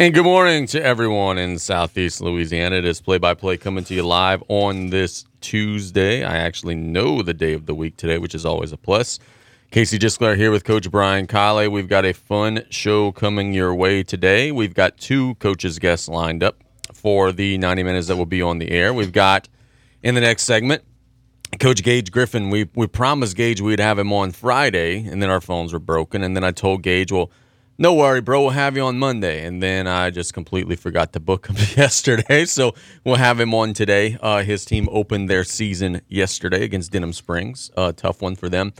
And good morning to everyone in Southeast Louisiana. It is play by play coming to you live on this Tuesday. I actually know the day of the week today, which is always a plus. Casey Gisclair here with Coach Brian Kale. We've got a fun show coming your way today. We've got two coaches' guests lined up for the 90 minutes that will be on the air. We've got in the next segment Coach Gage Griffin. We we promised Gage we'd have him on Friday, and then our phones were broken. And then I told Gage, well, no worry, bro. We'll have you on Monday. And then I just completely forgot to book him yesterday. So we'll have him on today. Uh, his team opened their season yesterday against Denham Springs. Uh, tough one for them.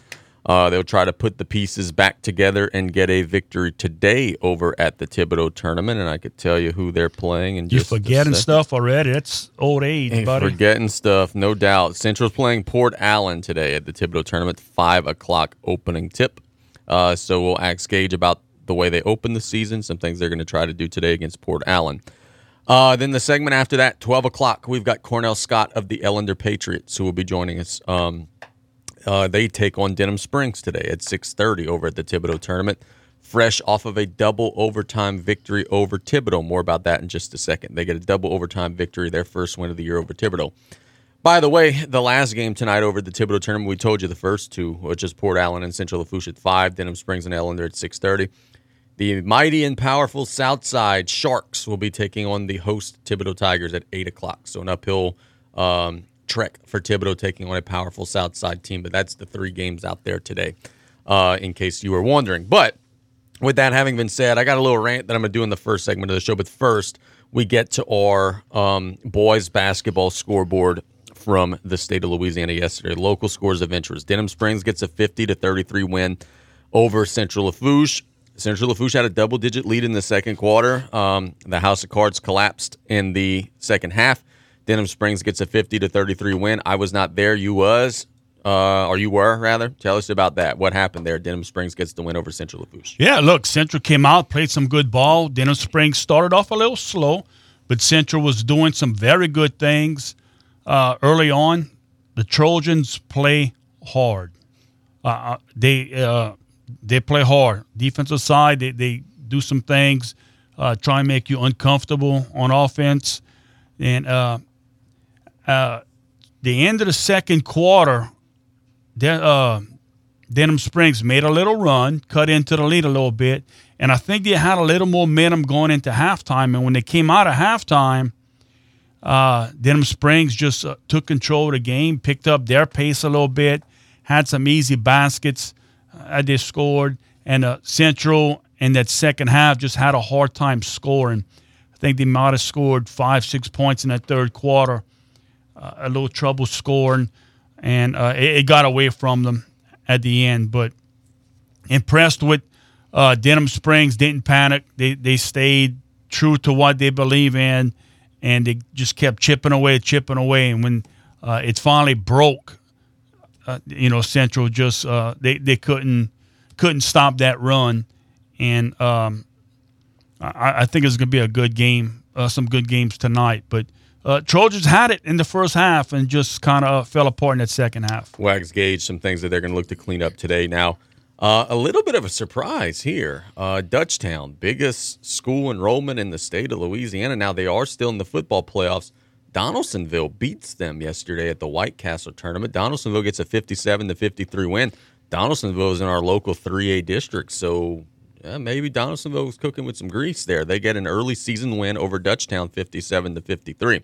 Uh, they'll try to put the pieces back together and get a victory today over at the Thibodaux tournament. And I could tell you who they're playing. And you're forgetting stuff already. It's old age, hey, buddy. Forgetting stuff, no doubt. Central's playing Port Allen today at the Thibodaux tournament. Five o'clock opening tip. Uh, so we'll ask Gage about the way they open the season, some things they're going to try to do today against Port Allen. Uh, then the segment after that, 12 o'clock, we've got Cornell Scott of the Ellender Patriots who will be joining us. Um, uh, they take on Denham Springs today at 6.30 over at the Thibodaux tournament, fresh off of a double overtime victory over Thibodaux. More about that in just a second. They get a double overtime victory, their first win of the year over Thibodaux. By the way, the last game tonight over the Thibodaux tournament, we told you the first two, which is Port Allen and Central Lafourche at 5, Denham Springs and Ellender at 6.30. The mighty and powerful Southside Sharks will be taking on the host Thibodaux Tigers at 8 o'clock. So an uphill um, trek for Thibodaux taking on a powerful Southside team. But that's the three games out there today, uh, in case you were wondering. But with that having been said, I got a little rant that I'm going to do in the first segment of the show. But first, we get to our um, boys basketball scoreboard from the state of Louisiana yesterday. Local scores of interest. Denham Springs gets a 50 to 33 win over Central Lafourche. Central Lafourche had a double digit lead in the second quarter. Um, the House of Cards collapsed in the second half. Denham Springs gets a 50 to 33 win. I was not there. You was. Uh, or you were rather. Tell us about that. What happened there? Denham Springs gets the win over Central Lafourche. Yeah, look, Central came out, played some good ball. Denham Springs started off a little slow, but Central was doing some very good things uh, early on. The Trojans play hard. Uh, uh they uh, they play hard. Defensive side, they, they do some things, uh, try and make you uncomfortable on offense. And uh, uh, the end of the second quarter, De- uh, Denham Springs made a little run, cut into the lead a little bit, and I think they had a little momentum going into halftime. And when they came out of halftime, uh, Denham Springs just uh, took control of the game, picked up their pace a little bit, had some easy baskets uh, they scored, and uh, Central in that second half just had a hard time scoring. I think they might have scored five, six points in that third quarter. Uh, a little trouble scoring, and uh, it, it, got away from them at the end. But impressed with uh, Denham Springs, didn't panic. They they stayed true to what they believe in, and they just kept chipping away, chipping away. And when uh, it finally broke, uh, you know, Central just uh, they they couldn't couldn't stop that run, and um, I, I, think it's going to be a good game, uh, some good games tonight. But uh, Trojans had it in the first half and just kind of fell apart in that second half. Wags Gage, some things that they're going to look to clean up today. Now, uh, a little bit of a surprise here. Uh, Dutchtown, biggest school enrollment in the state of Louisiana. Now they are still in the football playoffs. Donaldsonville beats them yesterday at the White Castle tournament. Donaldsonville gets a 57 to 53 win. Donaldsonville is in our local 3A district, so yeah, maybe Donaldsonville was cooking with some grease there. They get an early season win over Dutchtown 57 to 53.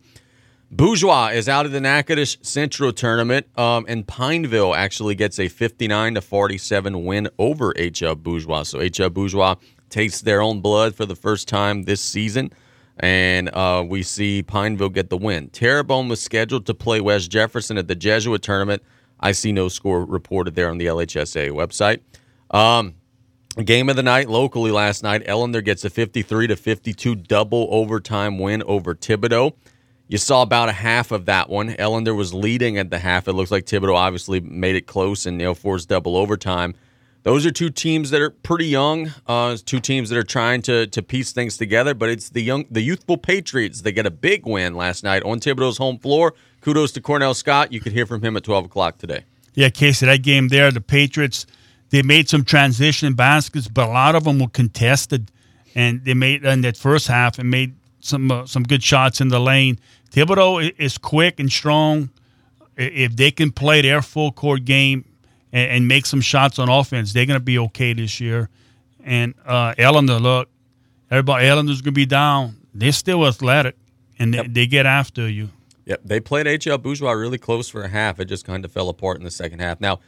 Bourgeois is out of the Natchitoches Central tournament, um, and Pineville actually gets a 59 to 47 win over HL Bourgeois. So HL Bourgeois tastes their own blood for the first time this season and uh, we see Pineville get the win. Terrebonne was scheduled to play West Jefferson at the Jesuit tournament. I see no score reported there on the LHSAA website. Um, game of the night locally last night. Ellender gets a 53 to 52 double overtime win over Thibodaux. You saw about a half of that one. Ellender was leading at the half. It looks like Thibodaux obviously made it close and you know forced double overtime those are two teams that are pretty young. Uh, two teams that are trying to to piece things together. But it's the young, the youthful Patriots. They get a big win last night on Thibodaux's home floor. Kudos to Cornell Scott. You could hear from him at twelve o'clock today. Yeah, Casey, that game there, the Patriots they made some transition baskets, but a lot of them were contested, and they made in that first half and made some uh, some good shots in the lane. Thibodaux is quick and strong. If they can play their full court game and, and make some shots on offense, they're going to be okay this year. And uh, Ellender, look, everybody, Ellender's going to be down. They're still athletic, and they, yep. they get after you. Yep, they played HL Bourgeois really close for a half. It just kind of fell apart in the second half. Now,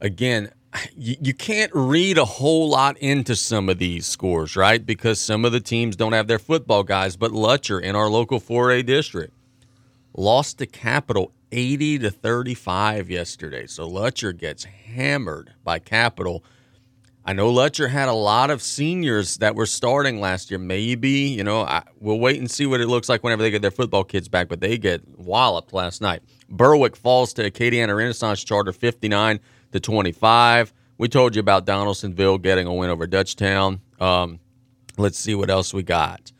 again, you, you can't read a whole lot into some of these scores, right? Because some of the teams don't have their football guys. But Lutcher in our local 4A district lost to Capital 80 to 35 yesterday. So Lutcher gets hammered by Capital. I know Lutcher had a lot of seniors that were starting last year. Maybe, you know, I, we'll wait and see what it looks like whenever they get their football kids back, but they get walloped last night. Berwick falls to Acadiana Renaissance Charter 59 to 25. We told you about Donaldsonville getting a win over Dutchtown. Um, let's see what else we got.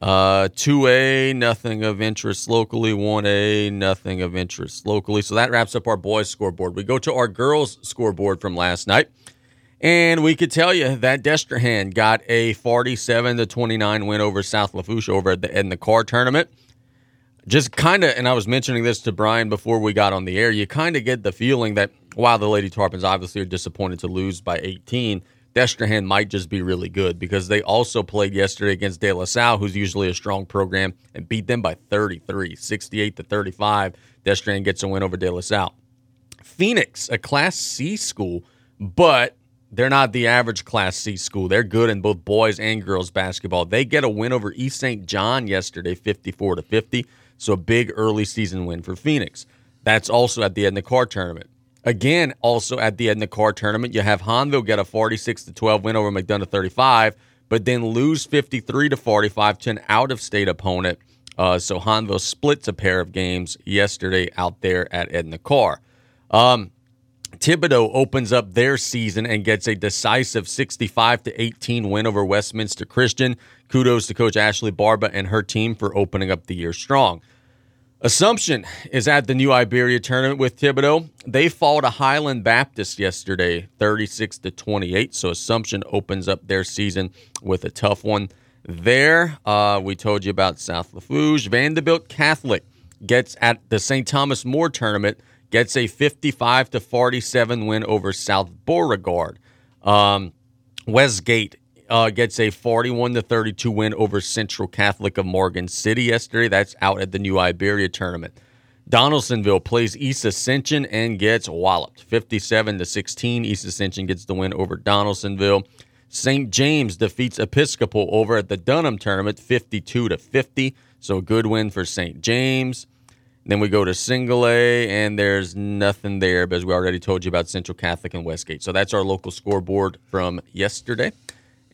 Uh, 2A, nothing of interest locally. 1A, nothing of interest locally. So that wraps up our boys' scoreboard. We go to our girls' scoreboard from last night. And we could tell you that Destrehan got a 47 to 29 win over South Lafourche over at the, in the Karr tournament. Just kind of, and I was mentioning this to Brian before we got on the air, you kind of get the feeling that while the Lady Tarpons obviously are disappointed to lose by 18, Destrehan might just be really good because they also played yesterday against De La Salle, who's usually a strong program, and beat them by 33, 68 to 35. Destrehan gets a win over De La Salle. Phoenix, a Class C school, but they're not the average Class C school. They're good in both boys and girls basketball. They get a win over East St. John yesterday, 54 to 50. So a big early season win for Phoenix. That's also at the end of the Karr tournament. Again, also at the Edna Karr tournament, you have Hahnville get a 46 to 12 win over McDonough 35, but then lose 53 to 45 to an out of state opponent. Uh, so Hahnville splits a pair of games yesterday out there at Edna Karr. Um, Thibodaux opens up their season and gets a decisive 65 to 18 win over Westminster Christian. Kudos to Coach Ashley Barba and her team for opening up the year strong. Assumption is at the new Iberia tournament with Thibodaux. They fall to Highland Baptist yesterday, 36 to 28. So Assumption opens up their season with a tough one there. Uh, we told you about South Lafourche. Vanderbilt Catholic gets at the St. Thomas More tournament gets a 55 to 47 win over South Beauregard. Um, Westgate uh, gets a 41 to 32 win over Central Catholic of Morgan City yesterday. That's out at the New Iberia tournament. Donaldsonville plays East Ascension and gets walloped 57 to 16. East Ascension gets the win over Donaldsonville. St. James defeats Episcopal over at the Dunham tournament 52 to 50. So a good win for St. James. Then we go to single A, and there's nothing there but as we already told you about Central Catholic and Westgate. So that's our local scoreboard from yesterday.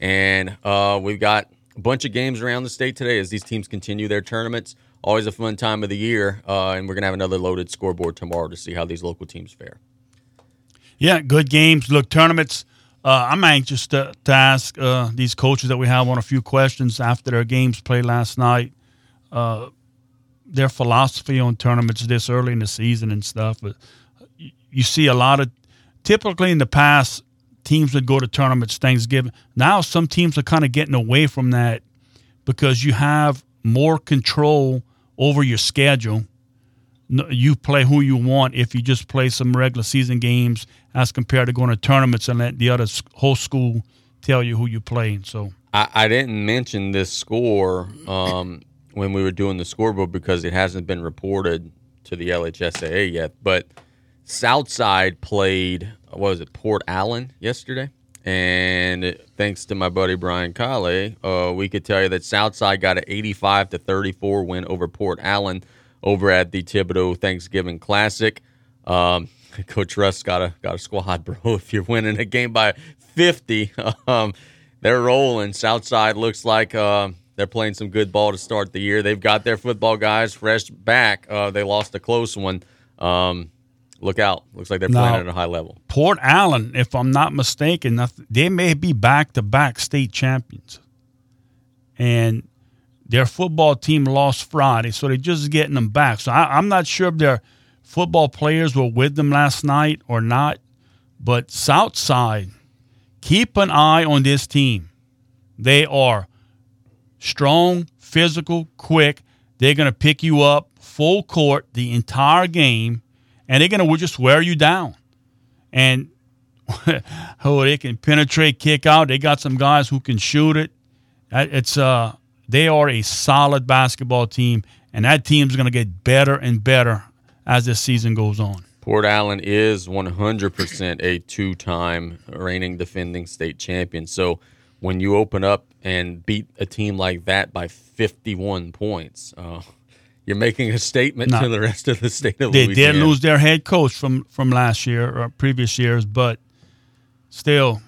And uh, we've got a bunch of games around the state today as these teams continue their tournaments. Always a fun time of the year. Uh, and we're going to have another loaded scoreboard tomorrow to see how these local teams fare. Yeah, good games. Look, tournaments. Uh, I'm anxious to, to ask uh, these coaches that we have on a few questions after their games played last night. Uh, their philosophy on tournaments this early in the season and stuff. But you see a lot of typically in the past teams would go to tournaments Thanksgiving. Now some teams are kind of getting away from that because you have more control over your schedule. You play who you want if you just play some regular season games as compared to going to tournaments and let the other whole school tell you who you're playing. So I, I didn't mention this score. Um, when we were doing the scoreboard because it hasn't been reported to the LHSAA yet. But Southside played what was it Port Allen yesterday, and thanks to my buddy Brian Kale, uh, we could tell you that Southside got an 85 to 34 win over Port Allen over at the Thibodaux Thanksgiving Classic. Um, Coach Russ got a got a squad, bro. If you're winning a game by 50, um, they're rolling. Southside looks like. Uh, they're playing some good ball to start the year. They've got their football guys fresh back. Uh, they lost a close one. Um, look out. Looks like they're playing now, at a high level. Port Allen, if I'm not mistaken, they may be back to back state champions. And their football team lost Friday, so they're just getting them back. So I, I'm not sure if their football players were with them last night or not. But Southside, keep an eye on this team. They are strong, physical, quick. They're going to pick you up full court the entire game, and they're going to just wear you down. And oh, they can penetrate, kick out. They got some guys who can shoot it. It's uh, they are a solid basketball team, and that team's going to get better and better as this season goes on. Port Allen is 100% a two time reigning defending state champion. So when you open up and beat a team like that by 51 points, uh, you're making a statement to the rest of the state of they Louisiana. They did lose their head coach from, from last year or previous years, but still.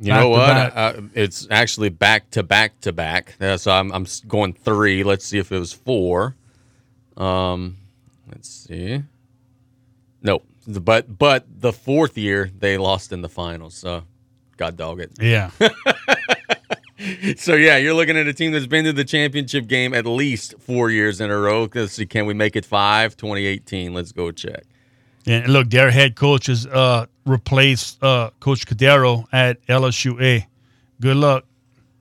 You know what? Uh, it's actually back to back to back. Uh, so I'm, I'm going three. Let's see if it was four. Um, let's see. Nope. But but the fourth year they lost in the finals. So God dog it. Yeah. so yeah, you're looking at a team that's been to the championship game at least four years in a row. Let's see, can we make it five? 2018. Let's go check. And look, their head coach has uh, replaced uh, Coach Cordaro at LSUA. Good luck.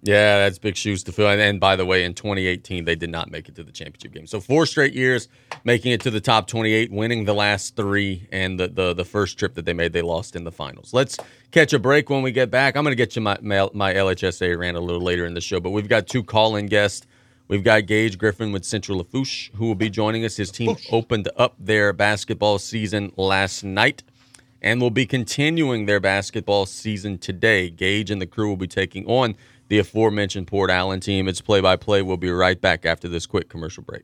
Yeah, that's big shoes to fill. And, and, by the way, in 2018, they did not make it to the championship game. So four straight years making it to the top 28, winning the last three, and the the, the first trip that they made, they lost in the finals. Let's catch a break when we get back. I'm going to get you my, my, my LHSAA rant a little later in the show, but we've got two call-in guests. We've got Gage Griffin with Central Lafourche, who will be joining us. His team opened up their basketball season last night and will be continuing their basketball season today. Gage and the crew will be taking on – the aforementioned Port Allen team. It's play by play. We'll be right back after this quick commercial break.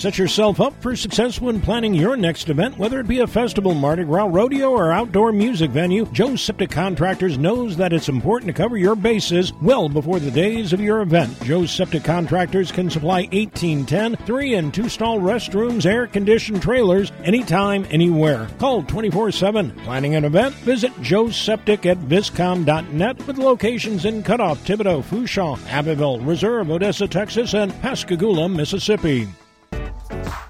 Set yourself up for success when planning your next event, whether it be a festival, Mardi Gras, rodeo, or outdoor music venue. Joe's Septic Contractors knows that it's important to cover your bases well before the days of your event. Joe's Septic Contractors can supply 1810, 3 and 2 stall restrooms, air conditioned trailers, anytime, anywhere. Call 24 7. Planning an event? Visit Joe's Septic at viscom.net with locations in Cutoff, Thibodaux, Fourchon, Abbeville, Reserve, Odessa, Texas, and Pascagoula, Mississippi you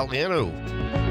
Galliano.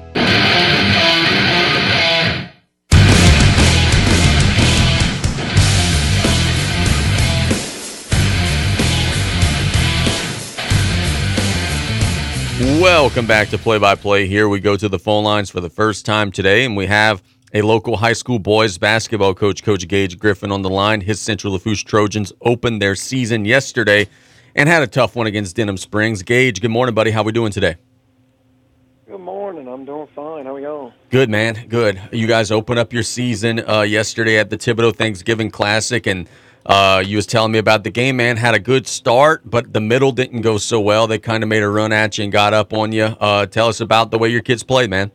Welcome back to Play by Play. Here we go to the phone lines for the first time today, and we have a local high school boys basketball coach, Coach Gage Griffin, on the line. His Central Lafourche Trojans opened their season yesterday and had a tough one against Denham Springs. Gage, good morning, buddy. How are we doing today? Good morning. I'm doing fine. How are y'all? Good, man. Good. You guys open up your season uh, yesterday at the Thibodaux Thanksgiving Classic, and uh, you was telling me about the game, man. Had a good start, but the middle didn't go so well. They kind of made a run at you and got up on you. Uh, tell us about the way your kids played, man.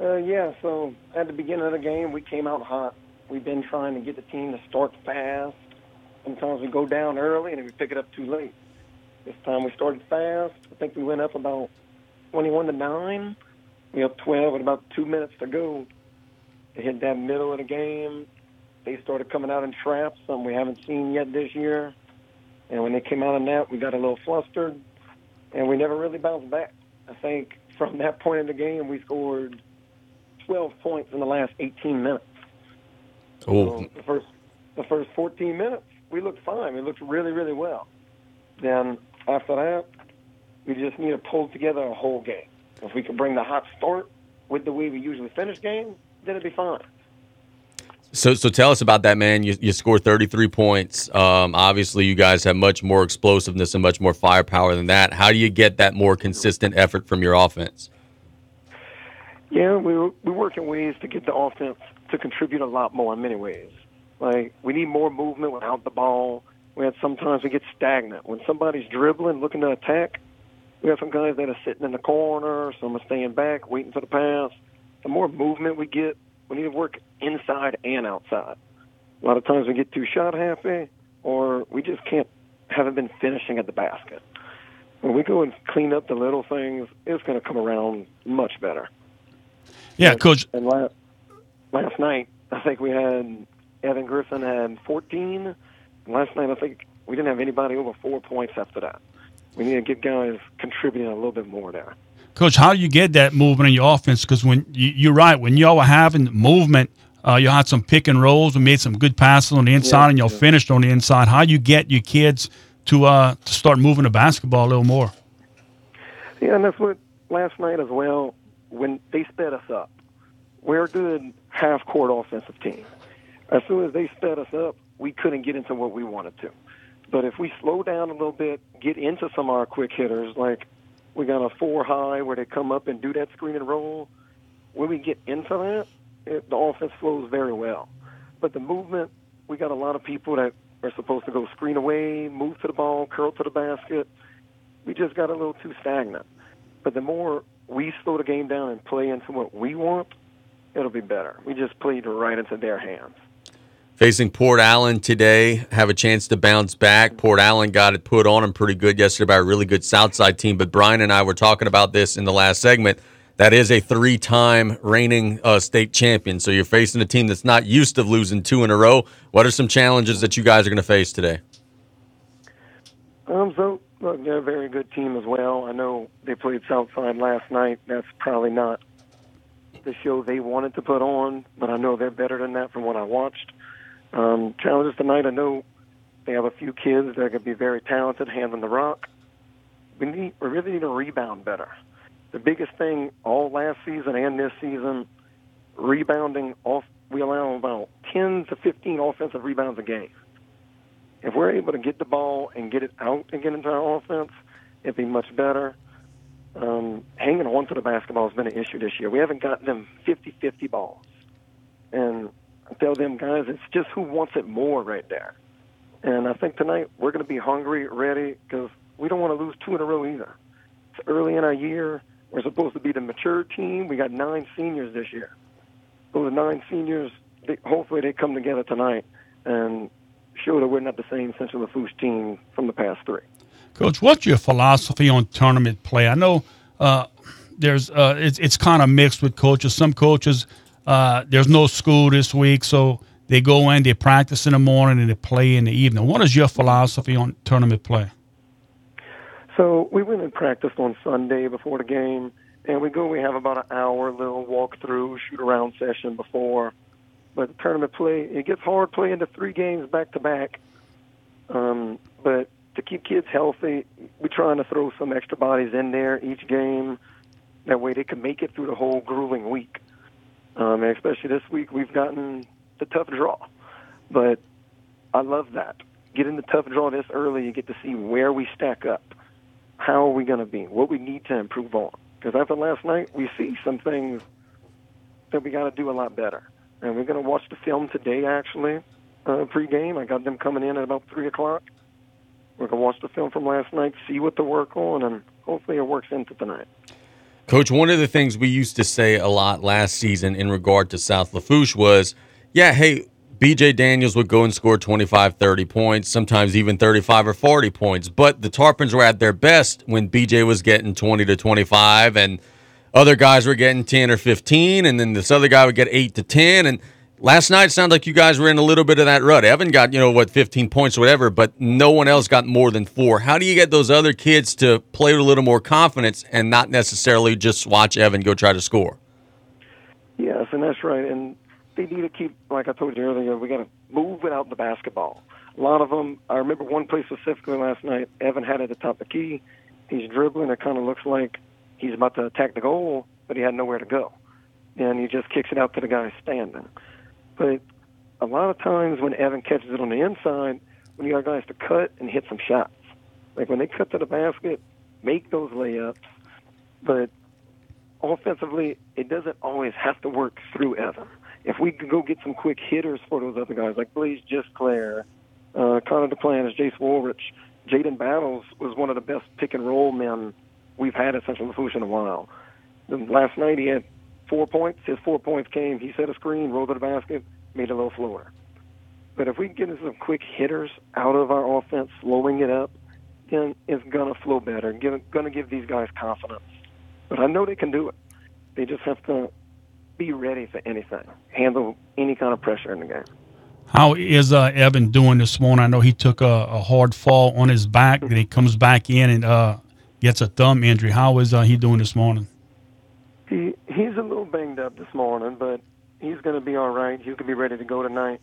Uh, yeah, so at the beginning of the game, we came out hot. We've been trying to get the team to start fast. Sometimes we go down early and we pick it up too late. This time we started fast. I think we went up about 21 to 9. We up 12 with about two minutes to go. They hit that middle of the game they started coming out in traps, something we haven't seen yet this year. And when they came out of that, we got a little flustered, and we never really bounced back. I think from that point in the game, we scored 12 points in the last 18 minutes. Oh, So the first the first 14 minutes, we looked fine. We looked really, really well. Then after that, we just need to pull together a whole game. If we could bring the hot start with the way we usually finish games, then it'd be fine. So, so tell us about that, man. You, you scored 33 points. Um, obviously, you guys have much more explosiveness and much more firepower than that. How do you get that more consistent effort from your offense? Yeah, we we work in ways to get the offense to contribute a lot more in many ways. Like we need more movement without the ball. We had sometimes we get stagnant when somebody's dribbling, looking to attack. We have some guys that are sitting in the corner, some are staying back, waiting for the pass. The more movement we get, we need to work inside and outside. A lot of times we get too shot happy, or we just can't haven't been finishing at the basket. When we go and clean up the little things, it's going to come around much better. Yeah, coach. And last last night, I think we had Evan Griffin had 14. Last night, I think we didn't have anybody over four points after that. We need to get guys contributing a little bit more there. Coach, how do you get that movement in your offense? Because when you, you're right, when y'all were having movement, uh, you had some pick and rolls. We made some good passes on the inside, Yeah, and y'all yeah. finished on the inside. How do you get your kids to uh, to start moving the basketball a little more? Yeah, and that's what last night as well. When they sped us up, we're a good half court offensive team. As soon as they sped us up, we couldn't get into what we wanted to. But if we slow down a little bit, get into some of our quick hitters, like we got a four high where they come up and do that screen and roll. When we get into that, it, the offense flows very well. But the movement, we got a lot of people that are supposed to go screen away, move to the ball, curl to the basket. We just got a little too stagnant. But the more we slow the game down and play into what we want, it'll be better. We just played right into their hands. Facing Port Allen today, have a chance to bounce back. Port Allen got it put on them pretty good yesterday by a really good Southside team. But Brian and I were talking about this in the last segment. That is a three-time reigning uh, state champion. So you're facing a team that's not used to losing two in a row. What are some challenges that you guys are going to face today? Um, so look, they're a very good team as well. I know they played Southside last night. That's probably not the show they wanted to put on, but I know they're better than that from what I watched. Um, challenges tonight. I know they have a few kids that to be very talented handling the rock. We need, we really need to rebound better. The biggest thing all last season and this season, rebounding off. We allow about 10 to 15 offensive rebounds a game. If we're able to get the ball and get it out and get into our offense, it'd be much better. Um, hanging on to the basketball has been an issue this year. We haven't gotten them 50-50 balls. And tell them guys, it's just who wants it more right there. And I think tonight we're going to be hungry, ready, because we don't want to lose two in a row either. It's early in our year. We're supposed to be the mature team. We got nine seniors this year. Those nine seniors, they, hopefully they come together tonight and show that we're not the same Central Lafourche team from the past three. Coach, what's your philosophy on tournament play? I know uh, there's uh, it's it's kind of mixed with coaches. Some coaches uh, there's no school this week, so they go in, they practice in the morning, and they play in the evening. What is your philosophy on tournament play? So we went and practiced on Sunday before the game, and we go. We have about an hour little walk through, shoot around session before. But tournament play, it gets hard playing the three games back to back. Um, but to keep kids healthy, we're trying to throw some extra bodies in there each game. That way they can make it through the whole grueling week. Um, and especially this week, we've gotten the tough draw. But I love that. Getting the tough draw this early, you get to see where we stack up. How are we going to be? What we need to improve on. Because after last night, we see some things that we got to do a lot better. And we're going to watch the film today, actually, uh, pregame. I got them coming in at about 3 o'clock. We're going to watch the film from last night, see what to work on, and hopefully it works into tonight. Coach, one of the things we used to say a lot last season in regard to South Lafourche was, yeah, hey, BJ Daniels would go and score 25, 30 points, sometimes even 35 or 40 points. But the Tarpons were at their best when BJ was getting 20 to 25 and other guys were getting 10 or 15 and then this other guy would get 8 to 10 and last night sounded like you guys were in a little bit of that rut. Evan got, you know, what, 15 points or whatever, but no one else got more than four. How do you get those other kids to play with a little more confidence and not necessarily just watch Evan go try to score? Yes, and that's right. And they need to keep, like I told you earlier, we got to move without the basketball. A lot of them, I remember one play specifically last night, Evan had it at the top of the key. He's dribbling. It kind of looks like he's about to attack the goal, but he had nowhere to go. And he just kicks it out to the guy standing. But a lot of times when Evan catches it on the inside, when you got guys to cut and hit some shots, like when they cut to the basket, make those layups. But offensively, it doesn't always have to work through Evan. If we could go get some quick hitters for those other guys, like Blaze Gisclair, uh, Connor DePlan, Jace Woolrich, Jaden Battles was one of the best pick and roll men we've had at Central Lafourche in a while. And last night he had four points. His four points came. He set a screen, rolled to the basket, made a little floater. But if we can get some quick hitters out of our offense, slowing it up, then it's gonna flow better. Gonna give these guys confidence. But I know they can do it. They just have to be ready for anything, handle any kind of pressure in the game. How is uh, Evan doing this morning? I know he took a, a hard fall on his back. Then he comes back in and uh, gets a thumb injury. How is uh, he doing this morning? He he's a little banged up this morning, but he's going to be all right. He's going to be ready to go tonight.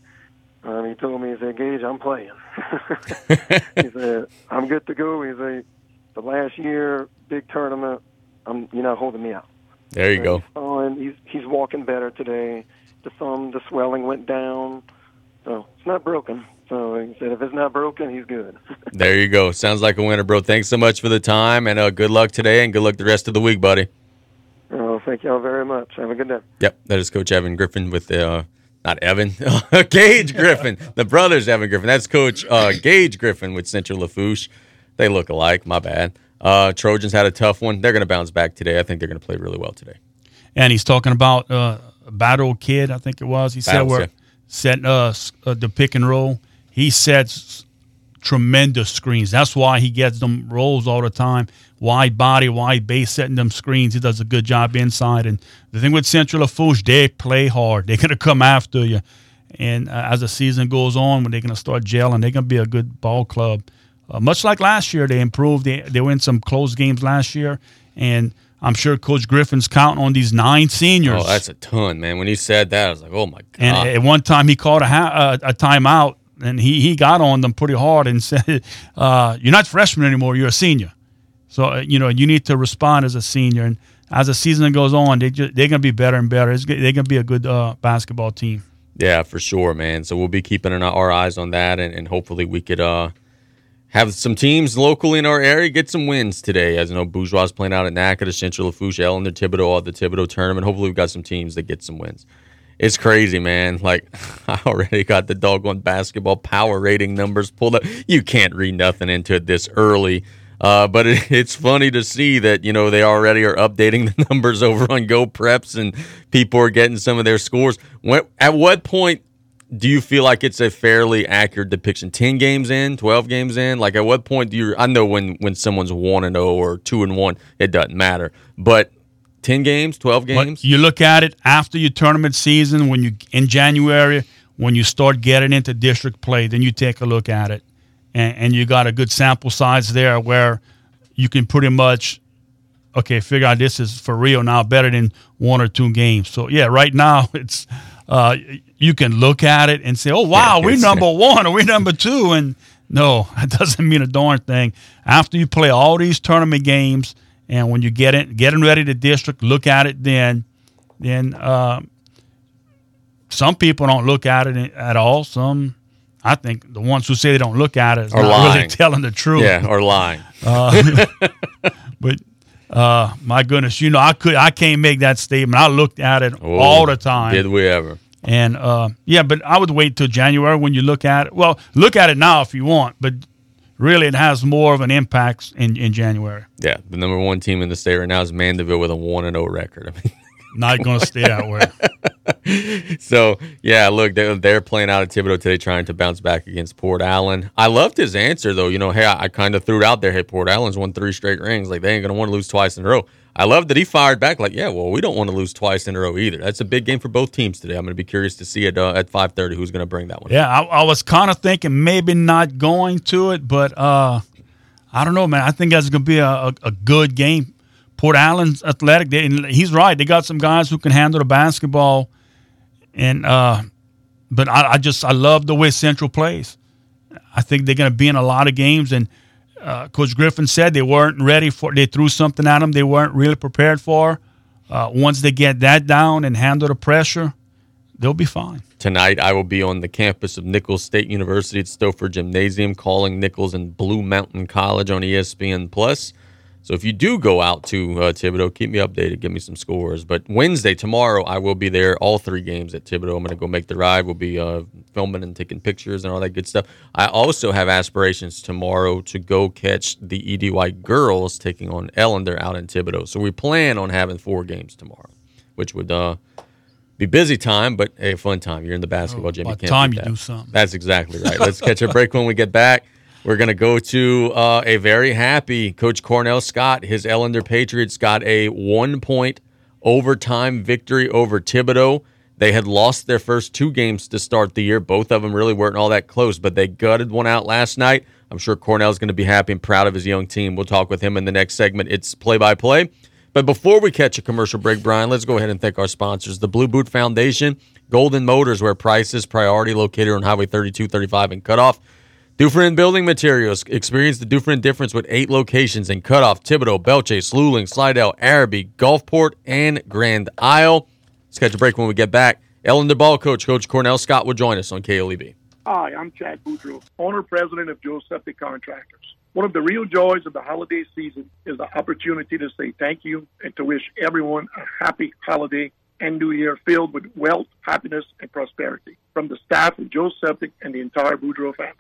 Um, he told me, he said, Gage, I'm playing. he said, I'm good to go. He said, the last year, big tournament, I'm, you're not holding me out. There you And go. He's fine. He's, he's walking better today. The thumb, the swelling went down. So it's not broken. So he said, if it's not broken, he's good. There you go. Sounds like a winner, bro. Thanks so much for the time, and uh, good luck today, and good luck the rest of the week, buddy. Oh, thank y'all very much. Have a good day. Yep, that is Coach Evan Griffin with uh, not Evan, Gage Griffin. The brothers Evan Griffin. That's Coach uh, Gage Griffin with Central Lafourche. They look alike. My bad. Uh, Trojans had a tough one. They're going to bounce back today. I think they're going to play really well today. And he's talking about uh, Battle Kid, I think it was. He said Battles, where yeah. set uh, uh, the pick and roll. He sets tremendous screens. That's why he gets them rolls all the time. Wide body, wide base, setting them screens. He does a good job inside. And the thing with Central Lafourche, they play hard. They're gonna come after you. And uh, as the season goes on, when they're gonna start gelling, they're gonna be a good ball club. Uh, much like last year, they improved. They they win some close games last year, and I'm sure Coach Griffin's counting on these nine seniors. Oh, that's a ton, man. When he said that, I was like, oh my god. And at one time, he called a, ha- a, a timeout, and he, he got on them pretty hard and said, uh, "You're not freshman anymore. You're a senior. So uh, you know you need to respond as a senior." And as the season goes on, they just, they're gonna be better and better. It's, they're gonna be a good uh, basketball team. Yeah, for sure, man. So we'll be keeping an, our eyes on that, and, and hopefully we could uh, have some teams locally in our area get some wins today. As you know, Bourgeois is playing out at Natchitoches, Central Lafourche, Ellender, Thibodaux, the Thibodaux tournament. Hopefully we've got some teams that get some wins. It's crazy, man. Like I already got the doggone basketball power rating numbers pulled up. You can't read nothing into it this early. Uh, but it, it's funny to see that you know they already are updating the numbers over on GeauxPreps and people are getting some of their scores. When, at what point do you feel like it's a fairly accurate depiction? Ten games in, twelve games in, like at what point do you? I know when when someone's one and zero or two and one, it doesn't matter. But ten games, twelve But games, you look at it after your tournament season when you in January when you start getting into district play, then you take a look at it, and, and you got a good sample size there where you can pretty much okay figure out this is for real now better than one or two games. So yeah, right now it's uh, you can look at it and say, oh wow, Yeah, we're number one or we're number two, and no, that doesn't mean a darn thing. After you play all these tournament games, and when you get it, getting ready to district, look at it then. Then uh, some people don't look at it at all. Some, I think, the ones who say they don't look at it Are not really lying. telling the truth. yeah, or lying. But uh, my goodness, you know, I could, I can't make that statement. I looked at it Oh, all the time. Did we ever? And uh, yeah, but I would wait till January when you look at it. Well, look at it now if you want, but really it has more of an impact in, in January. Yeah, the number one team in the state right now is Mandeville with a one and zero record. I mean, Not going to stay that way. so yeah, look, they're, they're playing out at Thibodaux today, trying to bounce back against Port Allen. I loved his answer though. You know, hey, I, I kind of threw it out there. Hey, Port Allen's won three straight rings. Like they ain't gonna want to lose twice in a row. I love that he fired back. Like, yeah, well, we don't want to lose twice in a row either. That's a big game for both teams today. I'm gonna be curious to see it uh, at 5:30 who's gonna bring that one. Yeah, I, I was kind of thinking maybe not going to it, but uh, I don't know, man. I think that's gonna be a, a, a good game. Port Allen's athletic. They, he's right. They got some guys who can handle the basketball and uh, but I, I, just I love the way Central plays. I think they're going to be in a lot of games. And uh, Coach Griffin said they weren't ready for. They threw something at them they weren't really prepared for. Uh, once they get that down and handle the pressure, they'll be fine. Tonight, I will be on the campus of Nicholls State University at Stopher Gymnasium, calling Nicholls and Blue Mountain College on ESPN Plus. So if you do go out to uh, Thibodaux, keep me updated, give me some scores. But Wednesday, tomorrow, I will be there, all three games at Thibodaux. I'm going to go make the ride. We'll be uh, filming and taking pictures and all that good stuff. I also have aspirations tomorrow to go catch the ED White girls taking on Ellender out in Thibodaux. So we plan on having four games tomorrow, which would uh, be busy time, but a fun time. You're in the basketball oh, gym. You can't time you do something. That's exactly right. Let's catch a break when we get back. We're going to go to uh, a very happy Coach Cornell Scott. His Ellender Patriots got a one point overtime victory over Thibodaux. They had lost their first two games to start the year. Both of them really weren't all that close, but they gutted one out last night. I'm sure Cornell's going to be happy and proud of his young team. We'll talk with him in the next segment. It's play by play. But before we catch a commercial break, Brian, let's go ahead and thank our sponsors the Blue Boot Foundation, Golden Motors, where prices, priority located on Highway 32, 35, and Cutoff. Dufresne Building Materials. Experience the Dufresne difference with eight locations in Cutoff, Thibodaux, Belle Chasse, Luling, Slidell, Arabi, Gulfport, and Grand Isle. Let's catch a break when we get back. Ellender ball coach, Coach Cornell Scott, will join us on KLEB. Hi, I'm Chad Boudreau, owner president of Joe Septic Contractors. One of the real joys of the holiday season is the opportunity to say thank you and to wish everyone a happy holiday and new year filled with wealth, happiness, and prosperity from the staff of Joe Septic and the entire Boudreau family.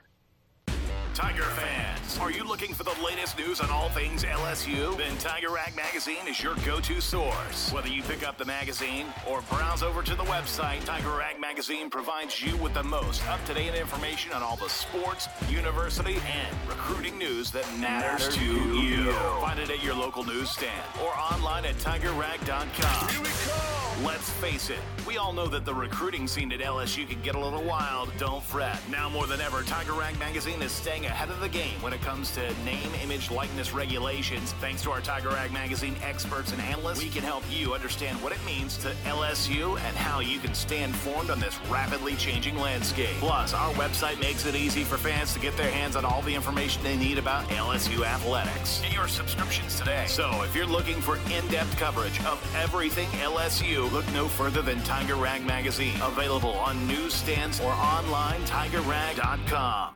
Tiger fans, are you looking for the latest news on all things LSU? Then Tiger Rag Magazine is your go-to source. Whether you pick up the magazine or browse over to the website, Tiger Rag Magazine provides you with the most up-to-date information on all the sports, university, and recruiting news that matters, matters to you. you. Find it at your local newsstand or online at tigerrag.com. Here we go. Let's face it, we all know that the recruiting scene at LSU can get a little wild. Don't fret. Now more than ever, Tiger Rag Magazine is staying staying ahead of the game when it comes to name, image, likeness regulations. Thanks to our Tiger Rag Magazine experts and analysts, we can help you understand what it means to LSU and how you can stay informed on this rapidly changing landscape. Plus, our website makes it easy for fans to get their hands on all the information they need about LSU athletics. Get your subscriptions today. So, if you're looking for in-depth coverage of everything LSU, look no further than Tiger Rag Magazine. Available on newsstands or online, tigerrag.com.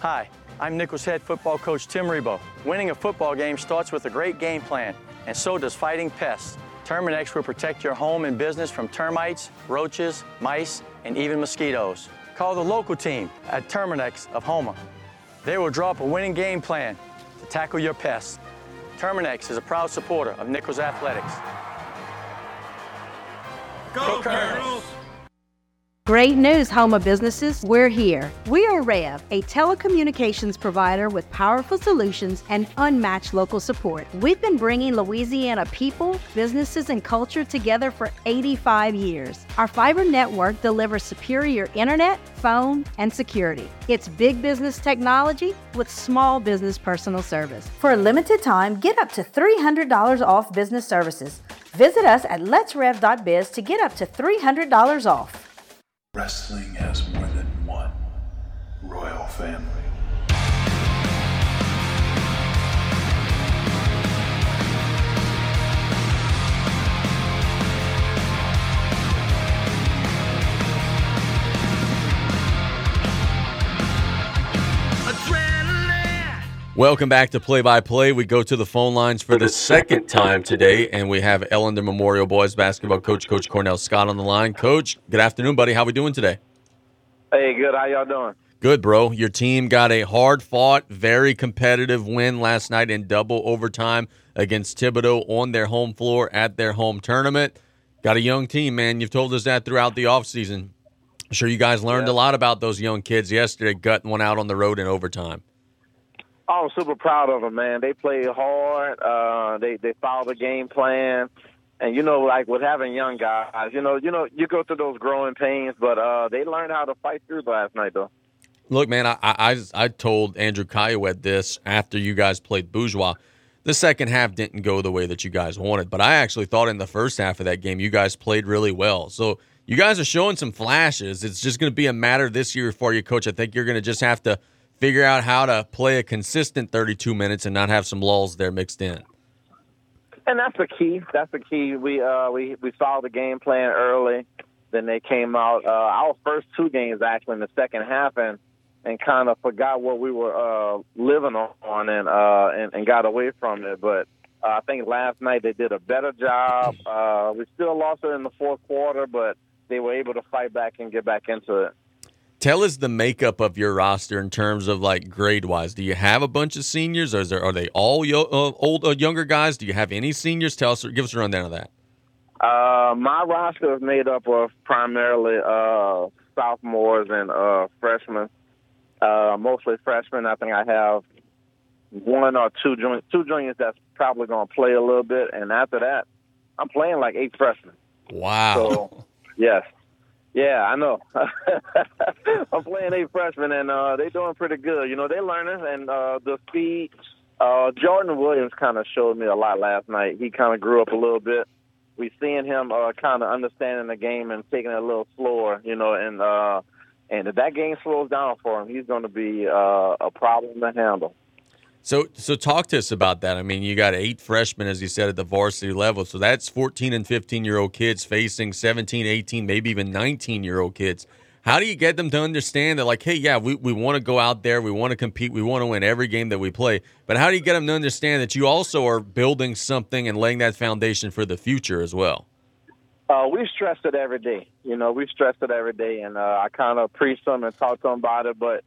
Hi, I'm Nicholls head football coach Tim Rebowe. Winning a football game starts with a great game plan, and so does fighting pests. Terminix will protect your home and business from termites, roaches, mice, and even mosquitoes. Call the local team at Terminix of Houma. They will draw up a winning game plan to tackle your pests. Terminix is a proud supporter of Nicholls Athletics. Go, Go Colonels! Great news, Houma businesses. We're here. We are Rev, a telecommunications provider with powerful solutions and unmatched local support. We've been bringing Louisiana people, businesses, and culture together for 85 years. Our fiber network delivers superior internet, phone, and security. It's big business technology with small business personal service. For a limited time, get up to $300 off business services. Visit us at letsrev.biz to get up to $300 off. Wrestling has more than one royal family. Welcome back to Play by Play. We go to the phone lines for the second time today, and we have Ellender Memorial Boys basketball coach, Coach Cornell Scott, on the line. Coach, good afternoon, buddy. How are we doing today? Hey, good. How y'all doing? Good, bro. Your team got a hard fought, very competitive win last night in double overtime against Thibodaux on their home floor at their home tournament. Got a young team, man. You've told us that throughout the offseason. I'm sure you guys learned yeah. a lot about those young kids yesterday, gutting one out on the road in overtime. Oh, I'm super proud of them, man. They played hard. Uh, they they followed the game plan, and you know, like with having young guys, you know, you know, you go through those growing pains, but uh, they learned how to fight through last night, though. Look, man, I I, I told Andrew Caillouette this after you guys played Bourgeois. The second half didn't go the way that you guys wanted, but I actually thought in the first half of that game you guys played really well. So you guys are showing some flashes. It's just going to be a matter this year for you, coach. I think you're going to just have to figure out how to play a consistent 32 minutes and not have some lulls there mixed in. And that's the key. That's the key. We uh, we we saw the game plan early. Then they came out. Uh, our first two games actually in the second half, and and kind of forgot what we were uh, living on and, uh, and and got away from it. But uh, I think last night they did a better job. Uh, we still lost it in the fourth quarter, but they were able to fight back and get back into it. Tell us the makeup of your roster in terms of like grade wise. Do you have a bunch of seniors, or is there, are they all yo- uh, old uh, younger guys? Do you have any seniors? Tell us, give us a rundown of that. Uh, my roster is made up of primarily uh, sophomores and uh, freshmen. Uh, mostly freshmen. I think I have one or two juniors, two juniors that's probably going to play a little bit, and after that, I'm playing like eight freshmen. Wow. So, yes. Yeah, I know. I'm playing eight freshmen, and uh, they're doing pretty good. You know, they're learning, and uh, the speed. Uh, Jordan Williams kind of showed me a lot last night. He kind of grew up a little bit. We seeing him uh, kind of understanding the game and taking it a little slower. You know, and uh, and if that game slows down for him, he's going to be uh, a problem to handle. So, so talk to us about that. I mean, you got eight freshmen, as you said, at the varsity level. So that's 14 and 15 year old kids facing 17, 18, maybe even 19 year old kids. How do you get them to understand that, like, hey, yeah, we, we want to go out there, we want to compete, we want to win every game that we play. But how do you get them to understand that you also are building something and laying that foundation for the future as well? Uh, we stress it every day. You know, we stress it every day, and uh, I kind of preach them and talk to them about it. But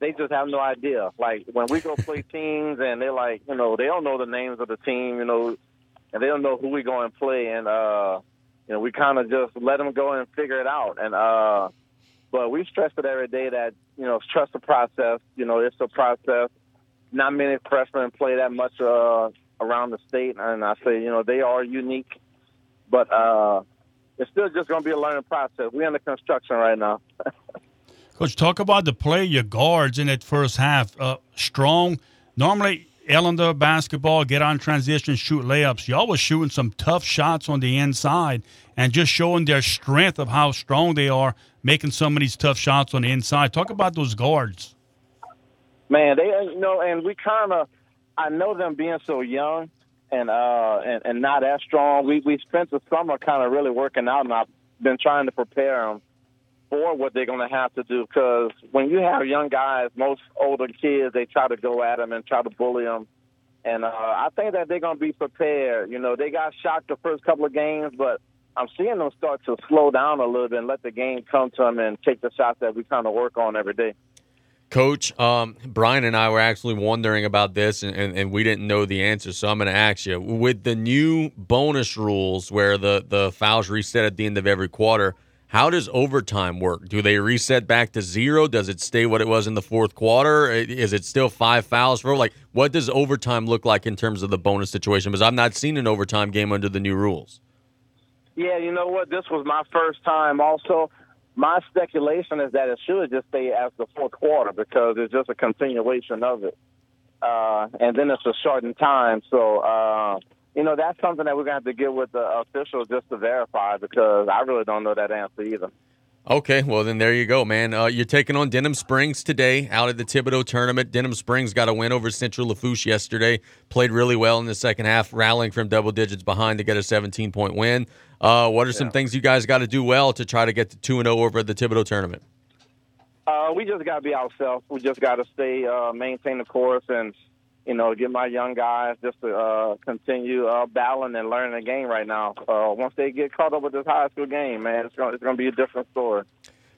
they just have no idea. Like when we go play teams, and they're like, you know, they don't know the names of the team, you know, and they don't know who we go and play, and uh, you know, we kind of just let them go and figure it out. And uh, but we stress it every day that you know, trust the process. You know, it's a process. Not many freshmen play that much uh, around the state, and I say, you know, they are unique, but uh, it's still just going to be a learning process. We're under construction right now. Coach, talk about the play your guards in that first half. Uh, strong. Normally, Ellender basketball, get on transition, shoot layups. Y'all was shooting some tough shots on the inside and just showing their strength of how strong they are, making some of these tough shots on the inside. Talk about those guards. Man, they you know, and we kind of, I know them being so young and uh and, and not as strong. We we spent the summer kind of really working out, and I've been trying to prepare them for what they're going to have to do. Because when you have young guys, most older kids, they try to go at them and try to bully them. And uh, I think that they're going to be prepared. You know, they got shocked the first couple of games, but I'm seeing them start to slow down a little bit and let the game come to them and take the shots that we kind of work on every day. Coach, um, Brian and I were actually wondering about this, and, and, and we didn't know the answer. So I'm going to ask you: with the new bonus rules, where the the fouls reset at the end of every quarter, how does overtime work? Do they reset back to zero? Does it stay what it was in the fourth quarter? Is it still five fouls for like what does overtime look like in terms of the bonus situation? Because I've not seen an overtime game under the new rules. Yeah, you know what? This was my first time. Also, my speculation is that it should just stay as the fourth quarter because it's just a continuation of it, uh, and then it's a shortened time. So. Uh, you know, that's something that we're going to have to get with the officials just to verify because I really don't know that answer either. Okay, well then there you go, man. Uh, you're taking on Denham Springs today out at the Thibodaux tournament. Denham Springs got a win over Central Lafourche yesterday. Played really well in the second half, rallying from double digits behind to get a 17 point win. Uh, what are some things you guys got to do well to try to get to two and zero oh over at the Thibodaux tournament? Uh, we just got to be ourselves. We just got to stay, uh, maintain the course, and you know, get my young guys just to uh, continue uh, battling and learning the game right now. Uh, once they get caught up with this high school game, man, it's going it's to be a different story.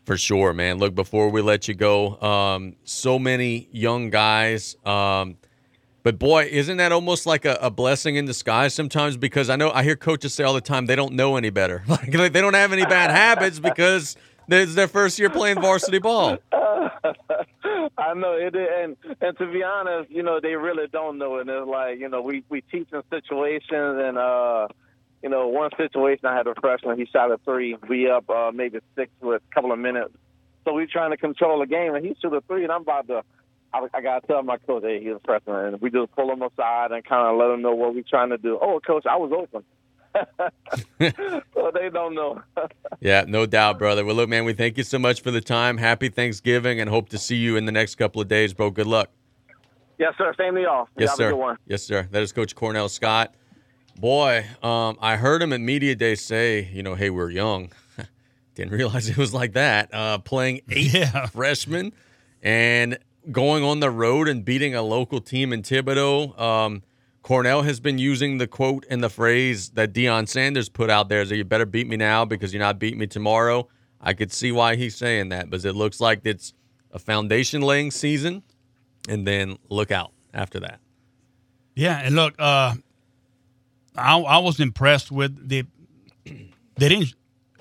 For sure, man. Look, before we let you go, um, so many young guys. Um, but boy, isn't that almost like a, a, blessing in disguise sometimes? Because I know I hear coaches say all the time they don't know any better. Like they don't have any bad habits because it's their first year playing varsity ball. I know it, and and to be honest, you know they really don't know, and it's like you know we we teach in situations, and uh, you know one situation I had a freshman, he shot a three, we up uh, maybe six with a couple of minutes, so we trying to control the game, and he shoot a three, and I'm about to. I, I gotta tell my coach, hey, he's a freshman, and we just pull him aside and kind of let him know what we're trying to do. Oh, coach, I was open. so they don't know. yeah, no doubt, brother. Well, look, man, we thank you so much for the time. Happy Thanksgiving, and hope to see you in the next couple of days, bro. Good luck. Yes, sir. Same to y'all. Yes, y'all sir. Yes, sir. That is Coach Cornell Scott. Boy, um, I heard him at media day say, you know, hey, we're young. Didn't realize it was like that. Uh, playing eight yeah. freshmen and going on the road and beating a local team in Thibodaux. Um, Cornell has been using the quote and the phrase that Deion Sanders put out there: "Is you better beat me now because you're not beating me tomorrow." I could see why he's saying that, because it looks like it's a foundation laying season, and then look out after that. Yeah, and look, uh, I, I was impressed with the. They didn't.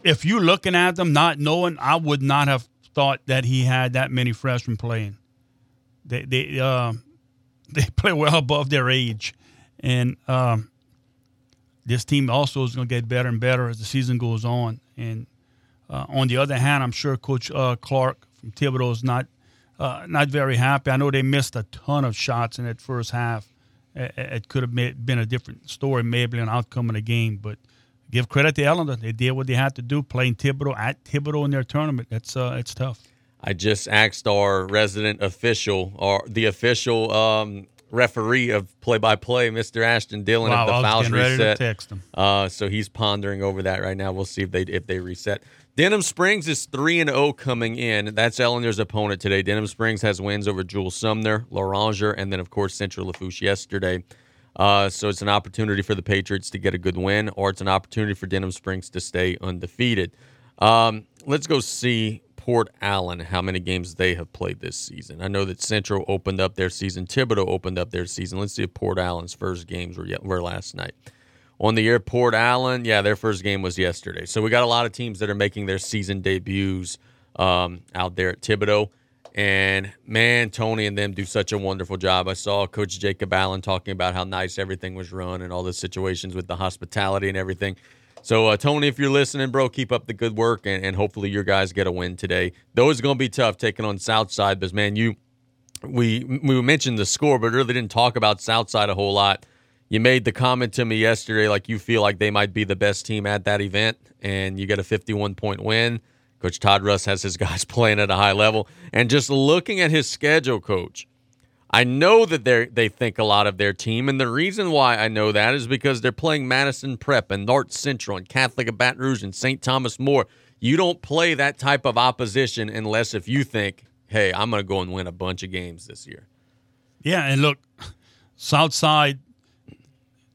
If you're looking at them not knowing, I would not have thought that he had that many freshmen playing. They they uh, they play well above their age. And um, this team also is going to get better and better as the season goes on. And uh, on the other hand, I'm sure Coach uh, Clark from Thibodaux is not uh, not very happy. I know they missed a ton of shots in that first half. It, it could have been a different story, maybe an outcome of the game. But give credit to Ellender; they did what they had to do, playing Thibodaux at Thibodaux in their tournament. That's uh, it's tough. I just asked our resident official, or the official um, referee of play-by-play, Mr. Ashton Dillon, wow, if the fouls reset. text him. Uh, so he's pondering over that right now. We'll see if they if they reset. Denham Springs is three and zero oh coming in. That's Ellender's opponent today. Denham Springs has wins over Jewel Sumner, Loranger, and then of course Central Lafourche yesterday. Uh, so it's an opportunity for the Patriots to get a good win, or it's an opportunity for Denham Springs to stay undefeated. Um, let's go see Port Allen how many games they have played this season. I know that Central opened up their season, Thibodaux opened up their season. Let's see if Port Allen's first games were, were last night. On the year, Port Allen, yeah, their first game was yesterday. So we got a lot of teams that are making their season debuts um, out there at Thibodaux. And man, Tony and them do such a wonderful job. I saw Coach Jacob Allen talking about how nice everything was run and all the situations with the hospitality and everything. So, uh, Tony, if you're listening, bro, keep up the good work, and, and hopefully your guys get a win today. Though it's going to be tough taking on Southside, because man, you we we mentioned the score, but really didn't talk about Southside a whole lot. You made the comment to me yesterday, like you feel like they might be the best team at that event, and you get a 51 point win. Coach Todd Russ has his guys playing at a high level, and just looking at his schedule, Coach I know that they they think a lot of their team, and the reason why I know that is because they're playing Madison Prep and North Central and Catholic of Baton Rouge and St. Thomas More. You don't play that type of opposition unless if you think, hey, I'm going to go and win a bunch of games this year. Yeah, and look, Southside,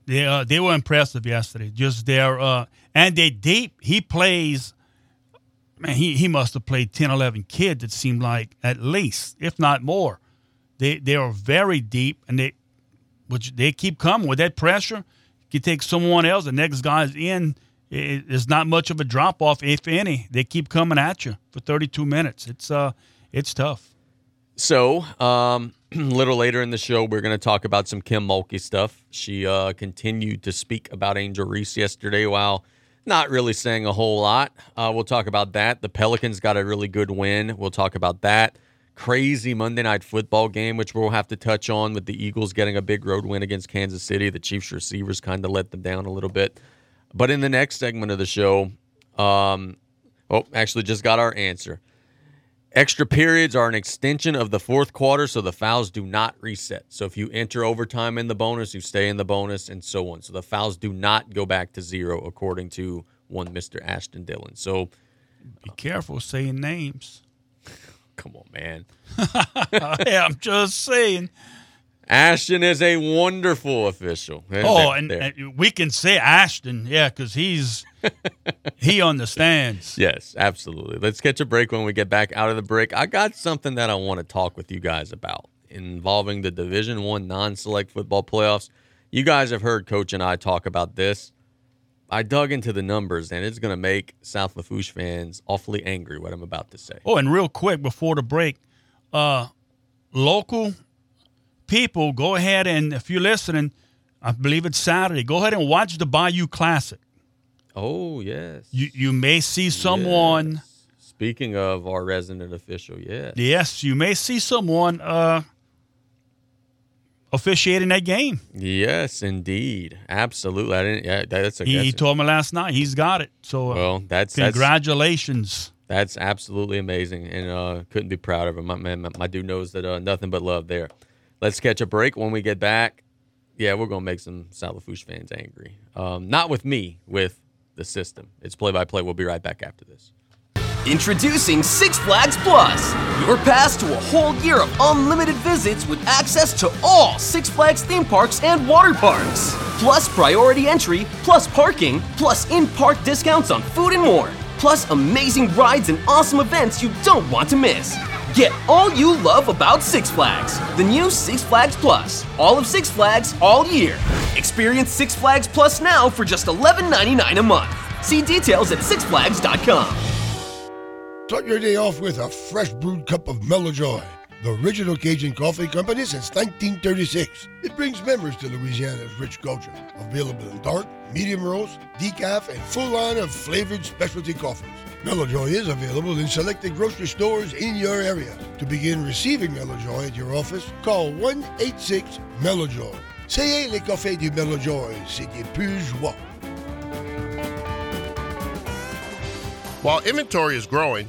they uh, they were impressive yesterday. Just their uh, and they deep. He plays. Man, he, he must have played 10, 11 kids. It seemed like at least, if not more they they are very deep, and they which they keep coming with that pressure. You take someone else, the next guy's in. It's not much of a drop off, if any. They keep coming at you for 32 minutes. It's uh, it's tough. So, um, a little later in the show, we're going to talk about some Kim Mulkey stuff. She uh, continued to speak about Angel Reese yesterday while not really saying a whole lot. Uh, we'll talk about that. The Pelicans got a really good win. We'll talk about that crazy Monday night football game, which we'll have to touch on with the Eagles getting a big road win against Kansas City. The Chiefs receivers kind of let them down a little bit. But in the next segment of the show, um, oh, actually just got our answer. Extra periods are an extension of the fourth quarter, so the fouls do not reset. So if you enter overtime in the bonus, you stay in the bonus, and so on. So the fouls do not go back to zero, according to one Mr. Ashton Dillon. So be careful saying names. Come on, man. yeah, I'm just saying. Ashton is a wonderful official. Oh, and, and, we can say Ashton, yeah, because he's he understands. Yes, absolutely. Let's catch a break when we get back out of the break. I got something that I want to talk with you guys about involving the Division One non-select football playoffs. You guys have heard Coach and I talk about this. I dug into the numbers, and it's going to make South Lafourche fans awfully angry. What I'm about to say. Oh, and real quick before the break, uh, local people, go ahead and if you're listening, I believe it's Saturday. Go ahead and watch the Bayou Classic. Oh yes. You you may see someone. Yes. Speaking of our resident official, yes. Yes, you may see someone uh, officiating that game. Yes, indeed, absolutely. I didn't. Yeah, that's a. He, he told me last night he's got it. So uh, well, that's congratulations. That's, that's absolutely amazing, and uh, couldn't be proud of him. My man, my, my dude knows that uh, nothing but love there. Let's catch a break. When we get back, yeah, we're gonna make some South Lafourche fans angry. Um, not with me, with the system. It's play by play. We'll be right back after this. Introducing Six Flags Plus, your pass to a whole year of unlimited visits with access to all Six Flags theme parks and water parks. Plus priority entry, plus parking, plus in park discounts on food and more. Plus amazing rides and awesome events you don't want to miss. Get all you love about Six Flags. The new Six Flags Plus. All of Six Flags all year. Experience Six Flags Plus now for just $11.99 a month. See details at sixflags.com. Start your day off with a fresh brewed cup of Mello Joy, the original Cajun coffee company since 1936. It brings memories to Louisiana's rich culture. Available in dark, medium roast, decaf, and full line of flavored specialty coffees. Mello Joy is available in selected grocery stores in your area. To begin receiving Mello Joy at your office, call 1 86 Mello Joy. C'est le café du Mello Joy, c'est des plus joie. While inventory is growing,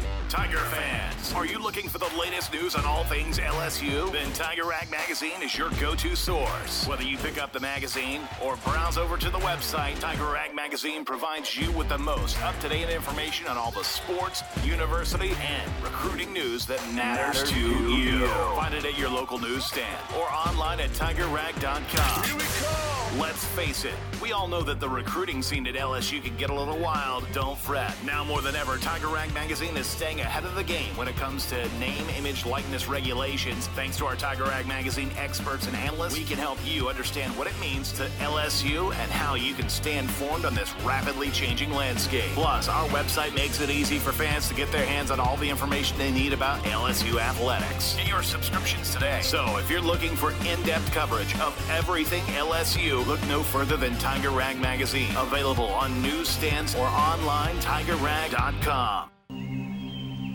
Tiger fans, are you looking for the latest news on all things LSU? Then Tiger Rag Magazine is your go-to source. Whether you pick up the magazine or browse over to the website, Tiger Rag Magazine provides you with the most up-to-date information on all the sports, university, and recruiting news that matters, to you. Find it at your local newsstand or online at tigerrag.com. Here we come. Let's face it, we all know that the recruiting scene at LSU can get a little wild. Don't fret. Now more than ever, Tiger Rag Magazine is staying ahead of the game when it comes to name, image, likeness regulations. Thanks to our Tiger Rag Magazine experts and analysts, we can help you understand what it means to LSU and how you can stay informed on this rapidly changing landscape. Plus, our website makes it easy for fans to get their hands on all the information they need about LSU athletics. Get your subscriptions today. So, if you're looking for in-depth coverage of everything LSU, look no further than Tiger Rag Magazine. Available on newsstands or online, tigerrag.com.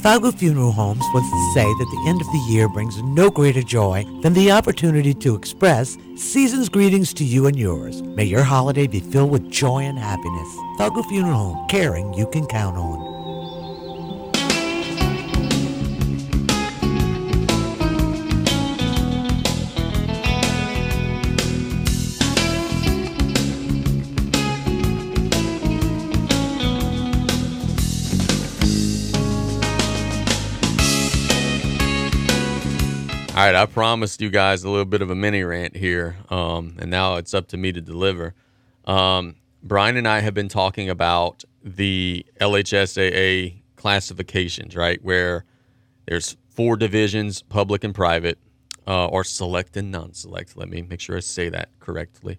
Falgout Funeral Homes wants to say that the end of the year brings no greater joy than the opportunity to express season's greetings to you and yours. May your holiday be filled with joy and happiness. Falgout Funeral Home, caring you can count on. All right, I promised you guys a little bit of a mini rant here, um, and now it's up to me to deliver. Um, Brian and I have been talking about the LHSAA classifications, right? Where there's four divisions, public and private, uh, or select and non-select. Let me make sure I say that correctly.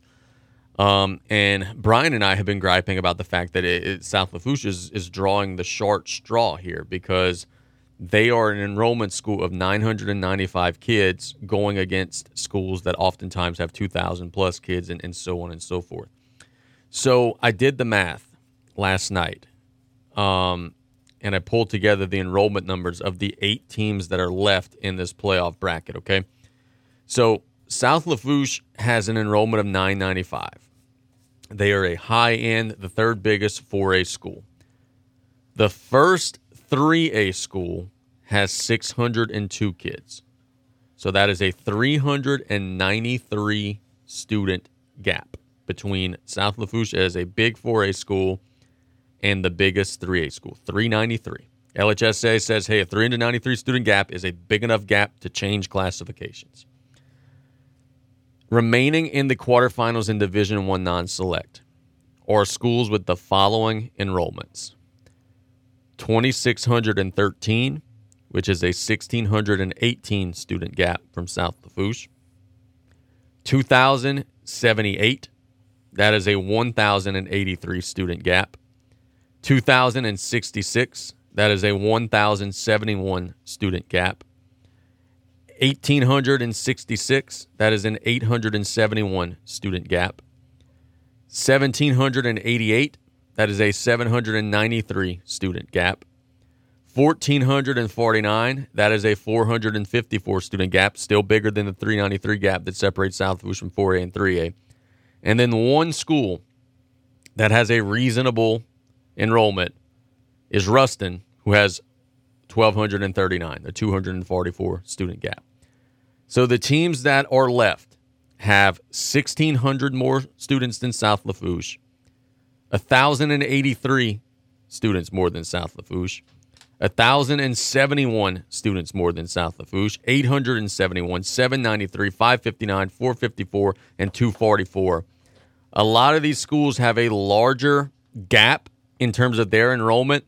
Um, and Brian and I have been griping about the fact that it, it, South Lafourche is, is drawing the short straw here because – they are an enrollment school of 995 kids going against schools that oftentimes have 2,000 plus kids and, and so on and so forth. So I did the math last night um, and I pulled together the enrollment numbers of the eight teams that are left in this playoff bracket, okay? So South Lafourche has an enrollment of 995. They are a high end, the third biggest 4A school. The first 3A school has 602 kids. So that is a 393 student gap between South Lafourche as a big 4A school and the biggest 3A school, 393. LHSAA says, hey, a 393 student gap is a big enough gap to change classifications. Remaining in the quarterfinals in Division 1 non-select are schools with the following enrollments. 2613, which is a 1618 student gap from South Lafourche. 2078, that is a 1083 student gap. 2066, that is a 1071 student gap. 1866, that is an 871 student gap. 1788, that is a 793 student gap. 1449, that is a 454 student gap, still bigger than the 393 gap that separates South Lafourche from 4A and 3A. And then one school that has a reasonable enrollment is Ruston, who has 1,239, a 244 student gap. So the teams that are left have 1,600 more students than South Lafourche, 1,083 students more than South Lafourche, 1,071 students more than South Lafourche, 871, 793, 559, 454, and 244. A lot of these schools have a larger gap in terms of their enrollment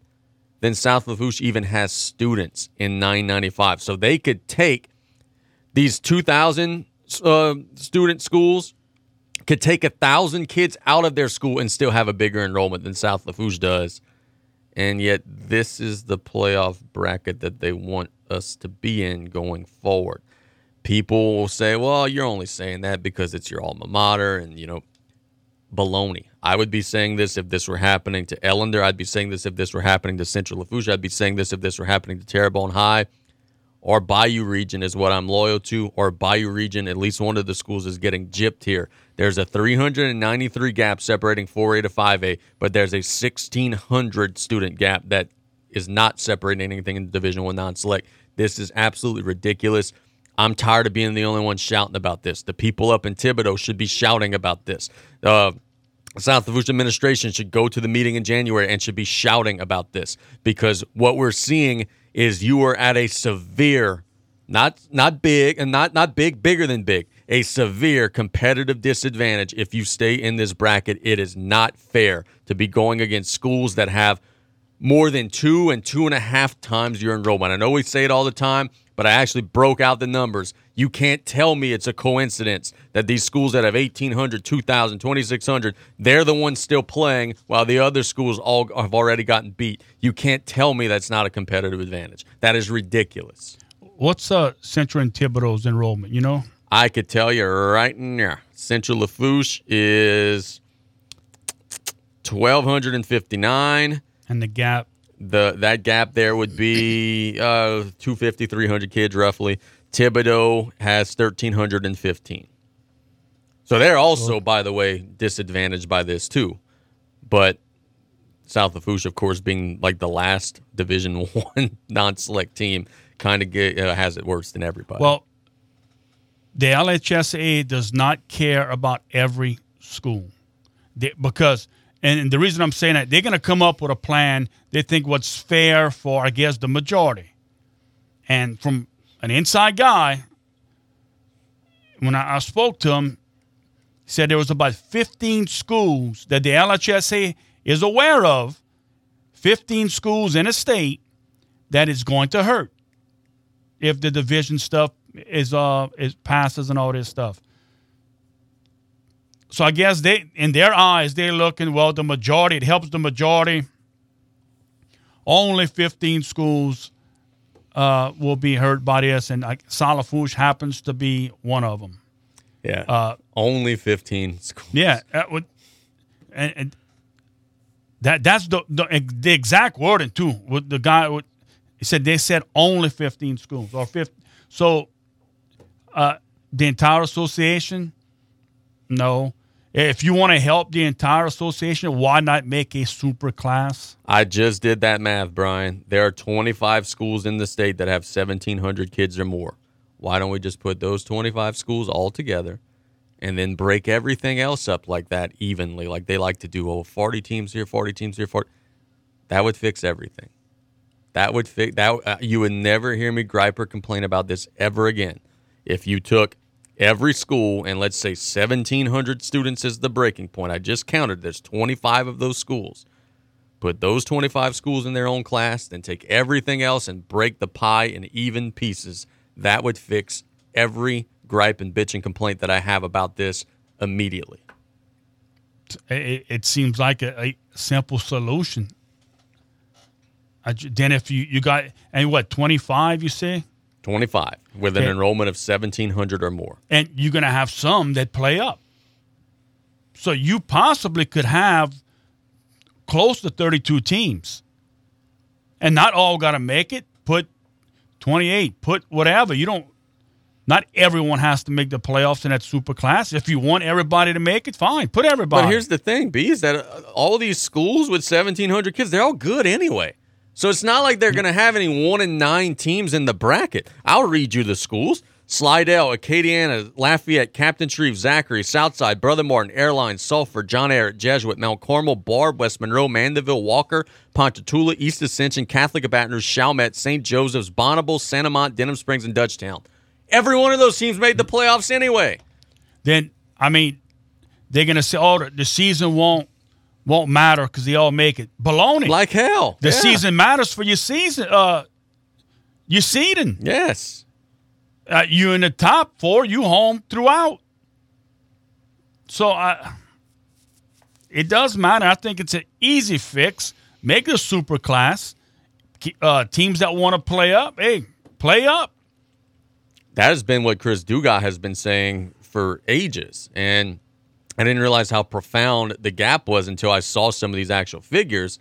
than South Lafourche even has students in 995. So they could take these 2,000 uh, student schools, could take a thousand kids out of their school and still have a bigger enrollment than South Lafourche does. And yet, this is the playoff bracket that they want us to be in going forward. People will say, well, you're only saying that because it's your alma mater, and, you know, baloney. I would be saying this if this were happening to Ellender. I'd be saying this if this were happening to Central Lafourche. I'd be saying this if this were happening to Terrebonne High or Bayou Region is what I'm loyal to, or Bayou Region, at least one of the schools is getting gypped here. There's a 393 gap separating 4A to 5A, but there's a 1600 student gap that is not separating anything in Division One non-select. This is absolutely ridiculous. I'm tired of being the only one shouting about this. The people up in Thibodaux should be shouting about this. Uh, South Lafourche administration should go to the meeting in January and should be shouting about this because what we're seeing is you are at a severe, not not big and not not big, bigger than big, a severe competitive disadvantage if you stay in this bracket. It is not fair to be going against schools that have more than two and two and a half times your enrollment. I know we say it all the time, but I actually broke out the numbers. You can't tell me it's a coincidence that these schools that have 1,800, 2,000, 2,600, they're the ones still playing while the other schools all have already gotten beat. You can't tell me that's not a competitive advantage. That is ridiculous. What's uh, Central and Thibodaux's enrollment, you know? I could tell you right now. Central Lafourche is 1,259. And the gap the that gap there would be uh 250 300 kids roughly Thibodaux has 1315 so they're also by the way disadvantaged by this too but south Lafourche, of course being like the last division one non-select team kind of uh, has it worse than everybody well the LHSAA does not care about every school they, because and the reason I'm saying that, they're going to come up with a plan they think what's fair for, I guess, the majority. And from an inside guy, when I, I spoke to him, he said there was about 15 schools that the LHSAA is aware of, 15 schools in a state that is going to hurt if the division stuff is uh is passes and all this stuff so I guess they, in their eyes, they're looking well. The majority, it helps the majority. Only 15 schools uh, will be hurt by this, and like South Lafourche happens to be one of them. Yeah, uh, only 15 schools. Yeah, would, and, and, that that's the, the, the exact wording too. With the guy, he said they said only 15 schools or 50. So, uh, the entire association? No. If you want to help the entire association, why not make a super class? I just did that math, Brian. There are 25 schools in the state that have 1,700 kids or more. Why don't we just put those 25 schools all together and then break everything else up like that evenly, like they like to do? Oh, 40 teams here, 40 teams here, 40. That would fix everything. That would fix that. Uh, you would never hear me gripe or complain about this ever again. If you took every school and let's say 1,700 students is the breaking point. I just counted. There's 25 of those schools. Put those 25 schools in their own class, then take everything else and break the pie in even pieces. That would fix every gripe and bitch and complaint that I have about this immediately. It, it seems like a, a simple solution. I, then if you, you got, and what, 25 you say? 25 with an enrollment of 1,700 or more. And you're going to have some that play up. So you possibly could have close to 32 teams. And not all got to make it. Put 28, put whatever. You don't, not everyone has to make the playoffs in that super class. If you want everybody to make it, fine. Put everybody. But here's the thing, B, is that uh, all these schools with 1,700 kids, they're all good anyway. So it's not like they're going to have any one and nine teams in the bracket. I'll read you the schools. Slidell, Acadiana, Lafayette, Captain Shreve, Zachary, Southside, Brother Martin, Airline, Sulphur, John Ehret, Jesuit, Mount Carmel, Barbe, West Monroe, Mandeville, Walker, Ponchatoula, East Ascension, Catholic of Baton Rouge, Chalmette, St. Joseph's, Bonneville, St. Amant, Denham Springs, and Dutchtown. Every one of those teams made the playoffs anyway. Then, I mean, they're going to say, oh, the season won't won't matter because they all make it. Baloney. Like hell. The Yeah. season matters for your season. Uh, your seeding. Yes. Uh, you in the top four. You home throughout. So I, it does matter. I think it's an easy fix. Make a super class. Uh, teams that want to play up, hey, play up. That has been what Chris Dugas has been saying for ages. And I didn't realize how profound the gap was until I saw some of these actual figures.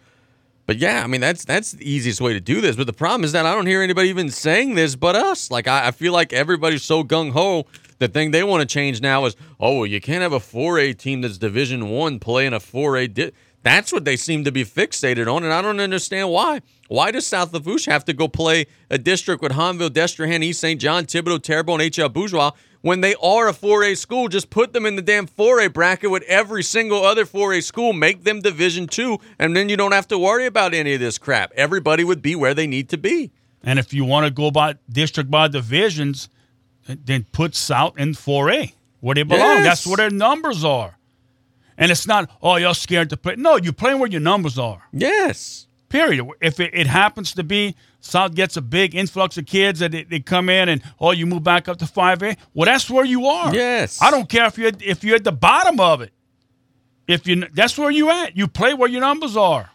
But yeah, I mean that's that's the easiest way to do this. But the problem is that I don't hear anybody even saying this but us. Like I, I feel like everybody's so gung ho. The thing they want to change now is, oh, well, you can't have a 4A team that's Division One playing a 4A. Di-. That's what they seem to be fixated on, and I don't understand why. Why does South Lafourche have to go play a district with Hahnville, Destrehan, East St. John, Thibodaux, Terrebonne, H.L. Bourgeois when they are a 4A school? Just put them in the damn 4A bracket with every single other 4A school. Make them Division Two, and then you don't have to worry about any of this crap. Everybody would be where they need to be. And if you want to go by district by divisions, then put South in 4A where they belong. Yes. That's where their numbers are. And it's not, oh, you're scared to play. No, you're playing where your numbers are. Yes. Period. If it, it happens to be South gets a big influx of kids that they, they come in and oh you move back up to 5A, well that's where you are. Yes. I don't care if you're if you're at the bottom of it. If you that's where you at. You play where your numbers are.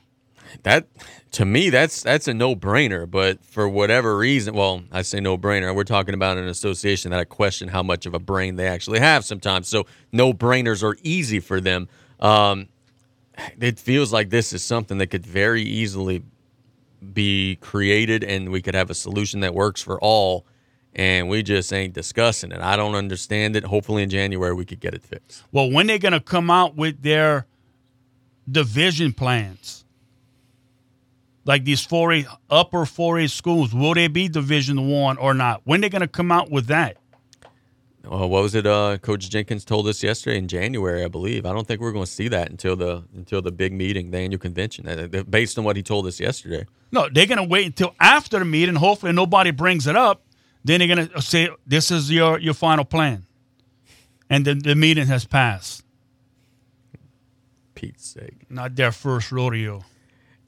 That to me, that's that's a no brainer. But for whatever reason, well, I say no brainer. We're talking about an association that I question how much of a brain they actually have sometimes. So no brainers are easy for them. Um, it feels like this is something that could very easily be created, and we could have a solution that works for all. And we just ain't discussing it. I don't understand it. Hopefully, in January we could get it fixed. Well, when they're gonna come out with their division plans? Like these 4A upper 4A schools, will they be division one or not? When they're gonna come out with that? Uh, what was it? Uh, Coach Jenkins told us yesterday in January, I believe. I don't think we're going to see that until the until the big meeting, the annual convention. Uh, based on what he told us yesterday. No, they're gonna wait until after the meeting. Hopefully, nobody brings it up. Then they're gonna say, "This is your your final plan," and then the meeting has passed. Pete's sake, not their first rodeo.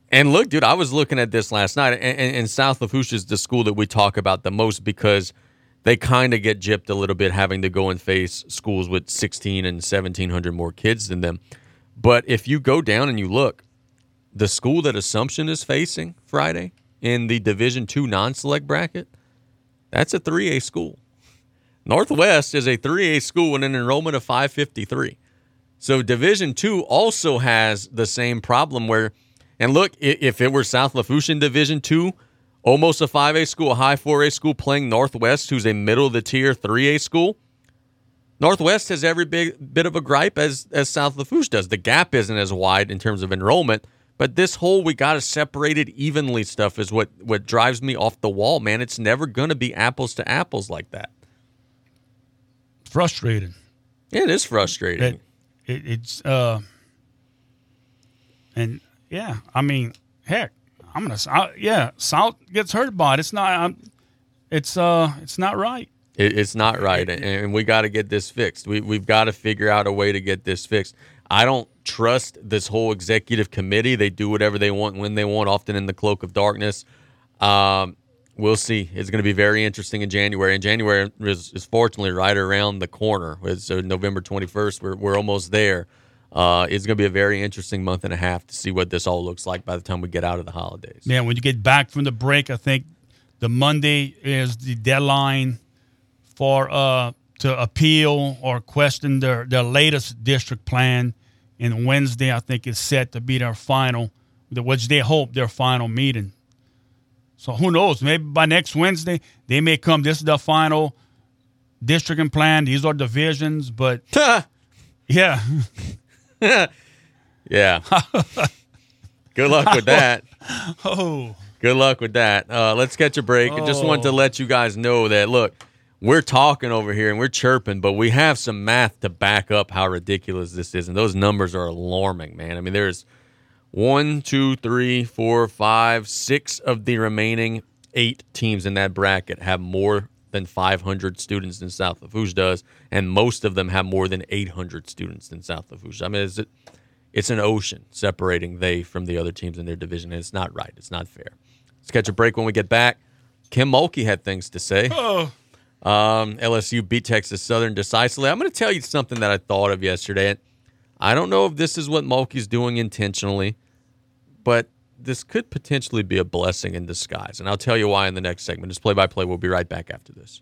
And look, dude, I was looking at this last night, and, and, and South Lafourche is the school that we talk about the most because they kind of get gypped a little bit having to go and face schools with 16 and 1700 more kids than them. But if you go down and you look, the school that Assumption is facing Friday in the Division Two non-select bracket, that's a 3A school. Northwest is a 3A school with an enrollment of 553. So Division Two also has the same problem where, and look, if it were South Lafourche in Division Two, almost a 5A school, a high 4A school playing Northwest, who's a middle of the tier 3A school, Northwest has every big bit of a gripe as as South Lafourche does. The gap isn't as wide in terms of enrollment, but this whole we got to separate it evenly stuff is what what drives me off the wall, man. It's never going to be apples to apples like that. Frustrating. It is frustrating. It, it, it's uh, and yeah, I mean, heck, I'm gonna I, yeah, Salt gets hurt by it. It's not. I'm, it's uh, it's not right. It, it's not right, and, and we got to get this fixed. We we've got to figure out a way to get this fixed. I don't trust this whole executive committee. They do whatever they want when they want, often in the cloak of darkness. Um, we'll see. It's going to be very interesting in January. And January is, is fortunately right around the corner. It's uh, November 21st. We're, we're almost there. Uh, it's going to be a very interesting month and a half to see what this all looks like by the time we get out of the holidays. Yeah, when you get back from the break, I think the Monday is the deadline for uh, to appeal or question their, their latest district plan. And Wednesday, I think, is set to be their final, which they hope their final meeting. So who knows? Maybe by next Wednesday, they may come. This is the final district and plan. These are divisions, but yeah. yeah. Good luck with that. Oh. Good luck with that. Uh, let's catch a break. I just wanted to Oh. let you guys know that look, we're talking over here and we're chirping, but we have some math to back up how ridiculous this is, and those numbers are alarming, man. I mean, there's one, two, three, four, five, six of the remaining eight teams in that bracket have more than 500 students in South Lafourche does, and most of them have more than 800 students in South Lafourche. I mean, it's, it's an ocean separating they from the other teams in their division, and it's not right. It's not fair. Let's catch a break when we get back. Kim Mulkey had things to say. Oh. Um, LSU beat Texas Southern decisively. I'm going to tell you something that I thought of yesterday. I don't know if this is what Mulkey's doing intentionally, but this could potentially be a blessing in disguise. And I'll tell you why in the next segment. It's play by play. We'll be right back after this.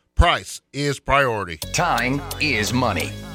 Price is priority. Time is money.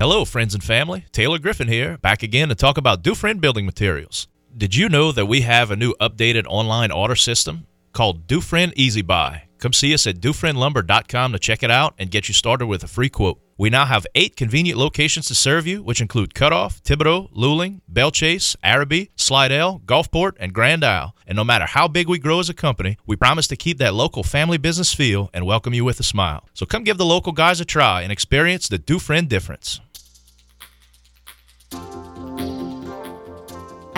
Hello, friends and family. Taylor Griffin here, back again to talk about Dufresne Building Materials. Did you know that we have a new updated online order system called Dufresne Easy Buy? Come see us at dufresnelumber.com to check it out and get you started with a free quote. We now have eight convenient locations to serve you, which include Cutoff, Thibodaux, Luling, Belchase, Arabi, Slidell, Gulfport, and Grand Isle. And no matter how big we grow as a company, we promise to keep that local family business feel and welcome you with a smile. So come give the local guys a try and experience the Dufresne difference.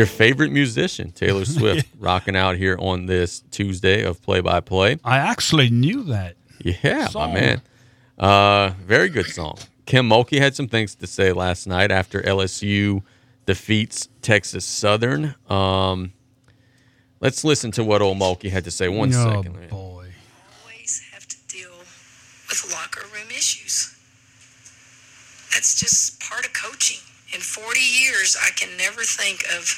Your favorite musician, Taylor Swift, rocking out here on this Tuesday of play by play. I actually knew that. Yeah, Song. my man. Uh, very good song. Kim Mulkey had some things to say last night after LSU defeats Texas Southern. Um, let's listen to what old Mulkey had to say. One Oh, second. always have to deal with locker room issues. That's just part of coaching. In 40 years, I can never think of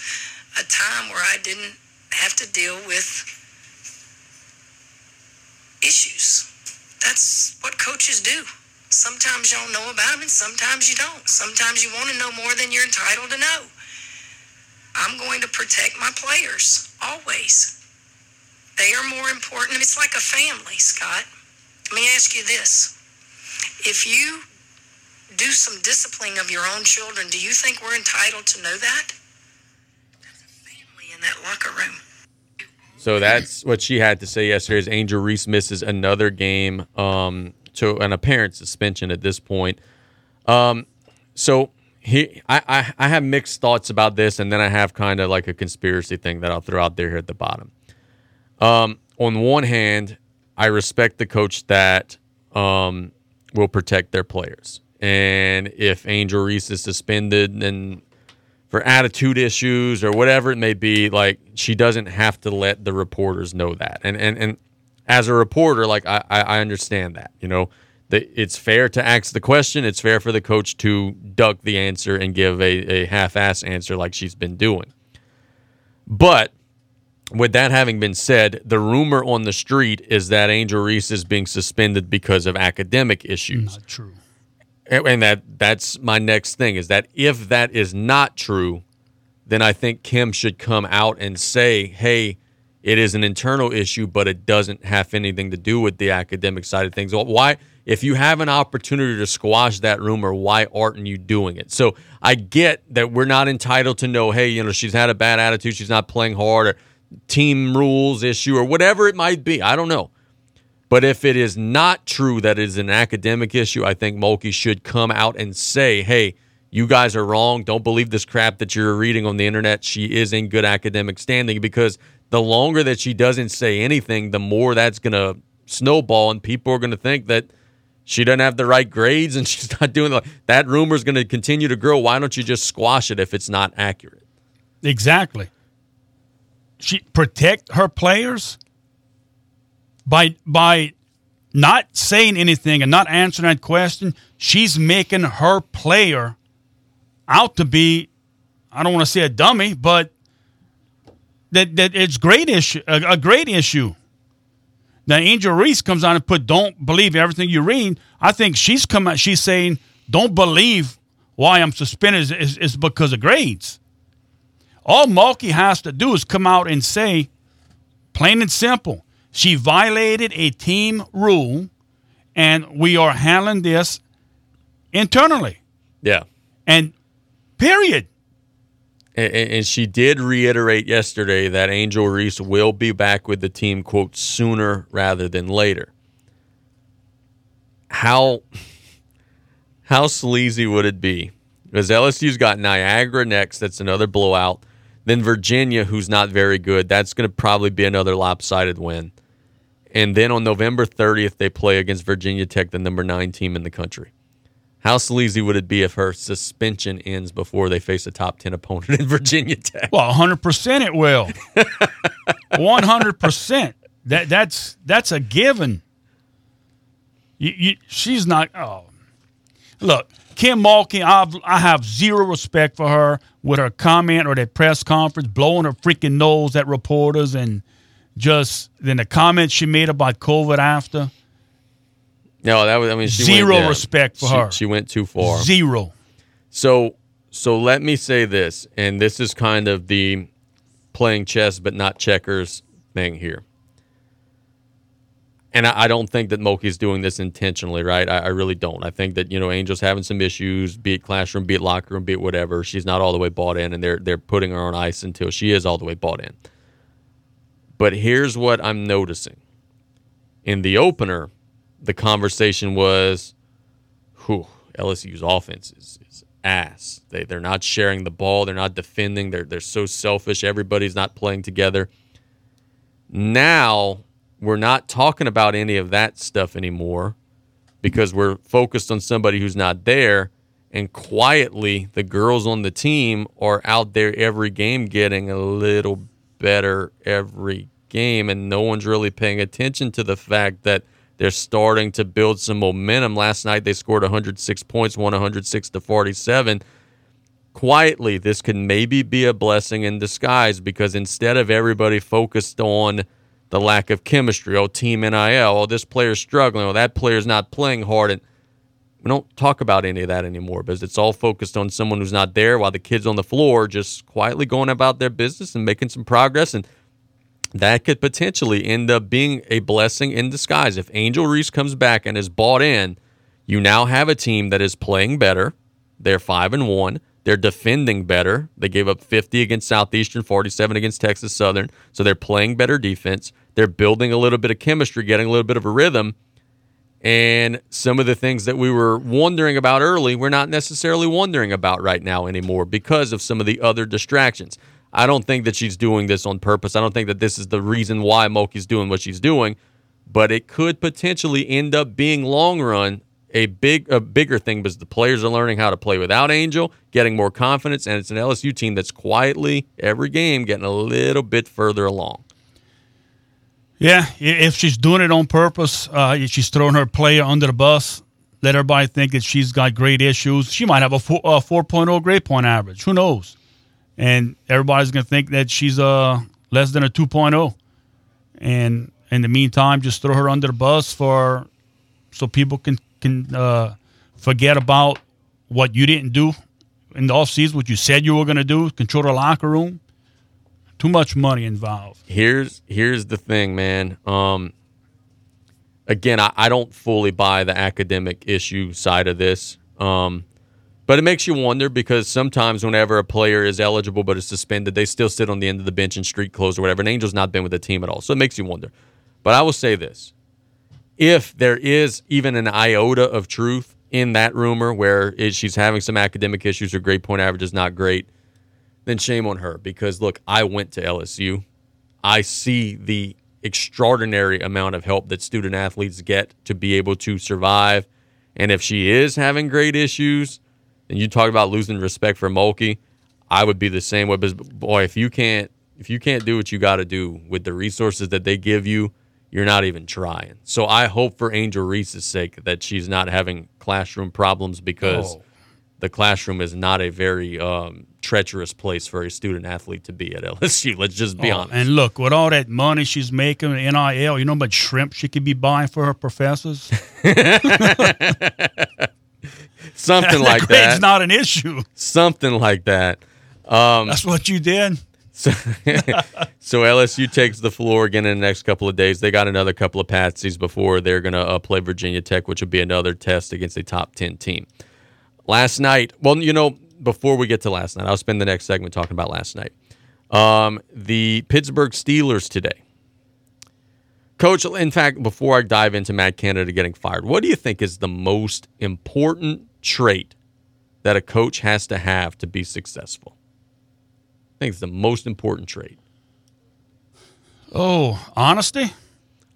a time where I didn't have to deal with issues. That's what coaches do. Sometimes don't know about them, and sometimes you don't. Sometimes you want to know more than you're entitled to know. I'm going to protect my players, always. They are more important. It's like a family, Scott. Let me ask you this. If you do some disciplining of your own children, do you think we're entitled to know that? That's a family in that locker room. So that's what she had to say yesterday. Is Angel Reese misses another game um, to an apparent suspension at this point. Um, so he, I, I, I have mixed thoughts about this, and then I have kind of like a conspiracy thing that I'll throw out there here at the bottom. Um, on one hand, I respect the coach that um, will protect their players, and if Angel Reese is suspended and for attitude issues or whatever it may be, like she doesn't have to let the reporters know that. And and and as a reporter, like I I understand that, you know, that it's fair to ask the question. It's fair for the coach to duck the answer and give a, a half-ass answer like she's been doing. But with that having been said, the rumor on the street is that Angel Reese is being suspended because of academic issues. Not true. And that that's my next thing is that if that is not true, then I think Kim should come out and say, "Hey, it is an internal issue, but it doesn't have anything to do with the academic side of things." Why if you have an opportunity to squash that rumor, why aren't you doing it? So, I get that we're not entitled to know, "Hey, you know, she's had a bad attitude, she's not playing hard or team rules issue or whatever it might be. I don't know. But if it is not true that it is an academic issue, I think Mulkey should come out and say, hey, you guys are wrong. Don't believe this crap that you're reading on the internet. She is in good academic standing because the longer that she doesn't say anything, the more that's going to snowball and people are going to think that she doesn't have the right grades and she's not doing that rumor is going to continue to grow. Why don't you just squash it if it's not accurate? Exactly. She protect her players by by not saying anything and not answering that question, she's making her player out to be I don't want to say a dummy, but that that it's great issue a, a great issue. Now Angel Reese comes on and put don't believe everything you read. I think she's come out she's saying don't believe why I'm suspended is, is, is because of grades. All Mulkey has to do is come out and say, plain and simple, she violated a team rule, and we are handling this internally. Yeah. And period. And, and, she did reiterate yesterday that Angel Reese will be back with the team, quote, sooner rather than later. How how sleazy would it be? Because LSU's got Niagara next. That's another blowout. Then Virginia, who's not very good. That's going to probably be another lopsided win. And then on November 30th, they play against Virginia Tech, the number nine team in the country. How sleazy would it be if her suspension ends before they face a top 10 opponent in Virginia Tech? Well, 100% it will. 100%. That, that's, that's a given. You, you, she's not. Oh. Look, Kim Mulkey, I've, I have zero respect for her with her comment or that press conference, blowing her freaking nose at reporters and just then the comments she made about COVID after. No, that was I mean she zero went, yeah, respect for she, her. She went too far. Zero. So so let me say this, and this is kind of the playing chess but not checkers thing here. And I, I don't think that Mulkey's doing this intentionally, right? I, I really don't. I think that you know Angel's having some issues, be it classroom, be it locker room, be it whatever. She's not all the way bought in, and they're they're putting her on ice until she is all the way bought in. But here's what I'm noticing. In the opener, the conversation was, whew, LSU's offense is, is ass. They, they're not sharing the ball. They're not defending. They're, they're so selfish. Everybody's not playing together. Now, we're not talking about any of that stuff anymore because we're focused on somebody who's not there. And quietly, the girls on the team are out there every game getting a little better every game, and no one's really paying attention to the fact that They're starting to build some momentum. Last night they scored 106 points, won 106 to 47. Quietly, this could maybe be a blessing in disguise because instead of everybody focused on the lack of chemistry, oh, team NIL, oh, this player's struggling, oh, that player's not playing hard, and we don't talk about any of that anymore because it's all focused on someone who's not there while the kids on the floor just quietly going about their business and making some progress and that could potentially end up being a blessing in disguise. If Angel Reese comes back and is bought in, you now have a team that is playing better. They're 5 and 1. They're defending better. They gave up 50 against Southeastern, 47 against Texas Southern. So they're playing better defense. They're building a little bit of chemistry, getting a little bit of a rhythm. And some of the things that we were wondering about early, we're not necessarily wondering about right now anymore because of some of the other distractions. I don't think that she's doing this on purpose. I don't think that this is the reason why Mulkey's doing what she's doing, but it could potentially end up being long run a big a bigger thing because the players are learning how to play without Angel, getting more confidence, and it's an LSU team that's quietly every game getting a little bit further along. Yeah, if she's doing it on purpose, uh, if she's throwing her player under the bus, let everybody think that she's got great issues. She might have a, 4, a 4.0 grade point average. Who knows? And everybody's going to think that she's uh, less than a 2.0. And in the meantime, just throw her under the bus for so people can can uh, forget about what you didn't do in the offseason, what you said you were going to do, control the locker room too much money involved. Here's here's the thing, man. Um, again, I, I don't fully buy the academic issue side of this. Um, but it makes you wonder because sometimes whenever a player is eligible but is suspended, they still sit on the end of the bench in street clothes or whatever. And Angel's not been with the team at all. So it makes you wonder. But I will say this. If there is even an iota of truth in that rumor where she's having some academic issues, her grade point average is not great – then shame on her because look, I went to LSU. I see the extraordinary amount of help that student athletes get to be able to survive. And if she is having great issues, and you talk about losing respect for Mulkey, I would be the same way. But boy, if you can't if you can't do what you got to do with the resources that they give you, you're not even trying. So I hope for Angel Reese's sake that she's not having classroom problems because oh. the classroom is not a very um, treacherous place for a student athlete to be at LSU. Let's just be oh, honest. And look, with all that money she's making, NIL, you know how much shrimp she could be buying for her professors? Something like that. It's not an issue. Something like that. Um, That's what you did. So, so, LSU takes the floor again in the next couple of days. They got another couple of patsies before they're going to uh, play Virginia Tech, which would be another test against a top 10 team. Last night, well, you know, before we get to last night, I'll spend the next segment talking about last night. Um, the Pittsburgh Steelers today. Coach, in fact, before I dive into Matt Canada getting fired, what do you think is the most important trait that a coach has to have to be successful? I think it's the most important trait. Oh, honesty?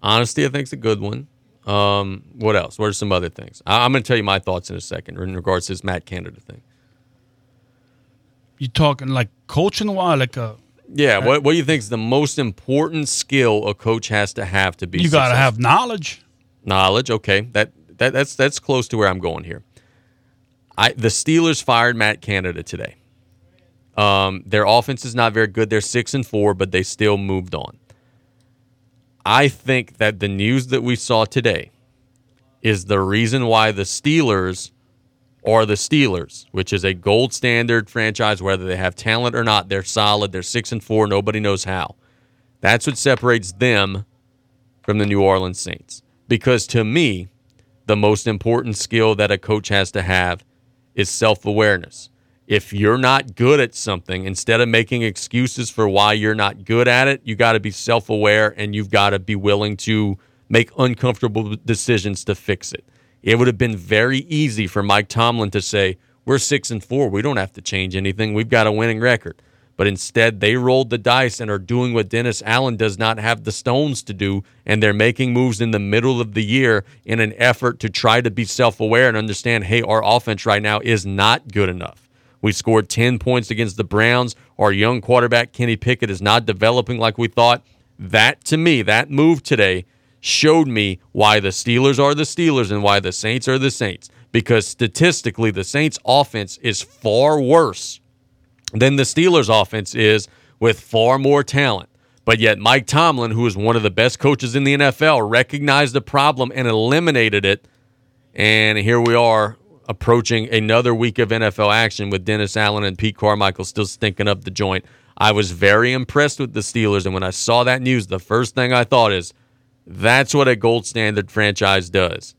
Honesty, I think, is a good one. Um, what else? What are some other things? I- am going to tell you my thoughts in a second in regards to this Matt Canada thing. You talking like coaching wise, like a yeah. What What do you think is the most important skill a coach has to have to be? You got to have knowledge. Knowledge. Okay, that that that's that's close to where I'm going here. I the Steelers fired Matt Canada today. Um, their offense is not very good. They're six and four, but they still moved on. I think that the news that we saw today is the reason why the Steelers are the Steelers, which is a gold standard franchise, whether they have talent or not, they're solid. They're six and four. Nobody knows how. That's what separates them from the New Orleans Saints. Because to me, the most important skill that a coach has to have is self awareness. If you're not good at something, instead of making excuses for why you're not good at it, you got to be self aware and you've got to be willing to make uncomfortable decisions to fix it. It would have been very easy for Mike Tomlin to say, We're six and four. We don't have to change anything. We've got a winning record. But instead, they rolled the dice and are doing what Dennis Allen does not have the stones to do. And they're making moves in the middle of the year in an effort to try to be self aware and understand hey, our offense right now is not good enough. We scored 10 points against the Browns. Our young quarterback, Kenny Pickett, is not developing like we thought. That, to me, that move today showed me why the Steelers are the Steelers and why the Saints are the Saints. Because statistically, the Saints' offense is far worse than the Steelers' offense is with far more talent. But yet, Mike Tomlin, who is one of the best coaches in the NFL, recognized the problem and eliminated it. And here we are approaching another week of NFL action with Dennis Allen and Pete Carmichael still stinking up the joint. I was very impressed with the Steelers. And when I saw that news, the first thing I thought is that's what a gold standard franchise does.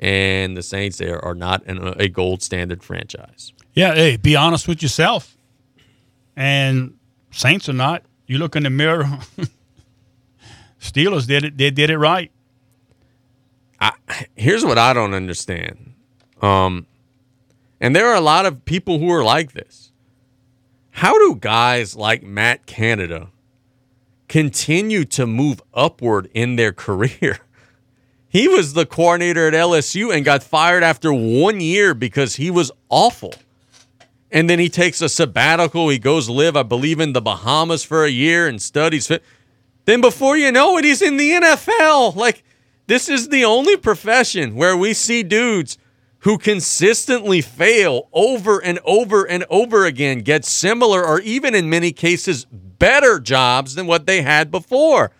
And the Saints there are not an, a gold standard franchise. Yeah, hey, be honest with yourself. And Saints are not. You look in the mirror. Steelers did it. They did it right. I, here's what I don't understand. Um, and there are a lot of people who are like this. How do guys like Matt Canada continue to move upward in their career? He was the coordinator at LSU and got fired after one year because he was awful. And then he takes a sabbatical. He goes live, I believe, in the Bahamas for a year and studies. Then before you know it, he's in the NFL. Like, this is the only profession where we see dudes who consistently fail over and over and over again get similar or even in many cases better jobs than what they had before.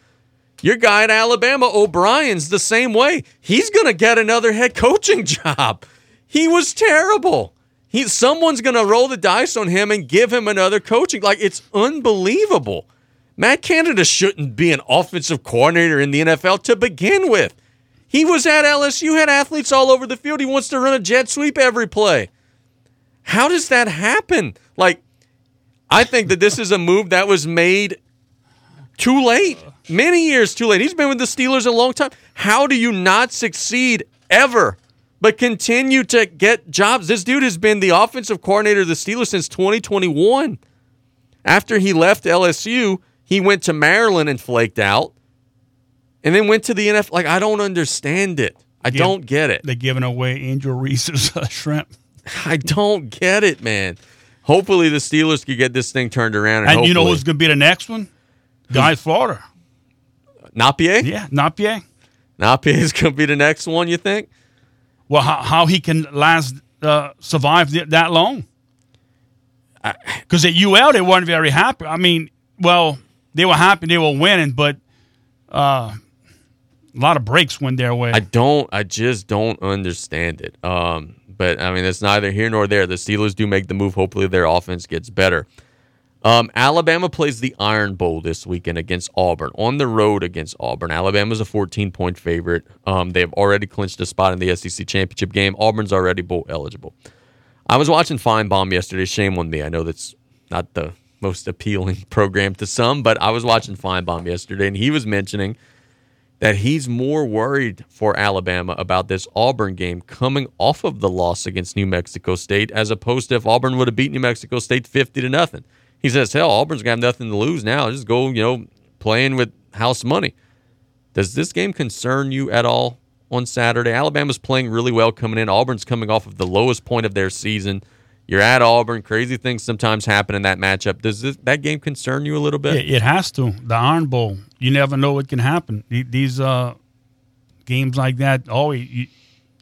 Your guy at Alabama, O'Brien's the same way. He's going to get another head coaching job. He was terrible. He, someone's going to roll the dice on him and give him another coaching. Like, it's unbelievable. Matt Canada shouldn't be an offensive coordinator in the NFL to begin with. He was at LSU, had athletes all over the field. He wants to run a jet sweep every play. How does that happen? Like, I think that this is a move that was made too late, many years too late. He's been with the Steelers a long time. How do you not succeed ever, but continue to get jobs? This dude has been the offensive coordinator of the Steelers since 2021. After he left LSU, he went to Maryland and flaked out and then went to the NFL. Like, I don't understand it. I don't get it. They're giving away Angel Reese's uh, shrimp. I don't get it, man. Hopefully, the Steelers could get this thing turned around. And, And you know who's going to be the next one? Guy Florida. Napier? Yeah, Napier. Napier is going to be the next one, you think? Well, how, how he can last, uh, survive th- that long? Because at UL, they weren't very happy. I mean, well, they were happy they were winning, but uh, a lot of breaks went their way. I don't. I just don't understand it. Um, but I mean, it's neither here nor there. The Steelers do make the move. Hopefully, their offense gets better. Um, Alabama plays the Iron Bowl this weekend against Auburn on the road against Auburn. Alabama's a 14 point favorite. Um, they have already clinched a spot in the SEC championship game. Auburn's already bowl eligible. I was watching Finebaum yesterday. Shame on me. I know that's not the most appealing program to some, but I was watching Finebaum yesterday, and he was mentioning that he's more worried for Alabama about this Auburn game coming off of the loss against New Mexico State, as opposed to if Auburn would have beat New Mexico State fifty to nothing. He says, "Hell, Auburn's have nothing to lose now. Just go, you know, playing with house money." Does this game concern you at all on Saturday? Alabama's playing really well coming in. Auburn's coming off of the lowest point of their season. You're at Auburn. Crazy things sometimes happen in that matchup. Does this, that game concern you a little bit? It, has to. The Iron Bowl. You never know what can happen. These uh, games like that, you, you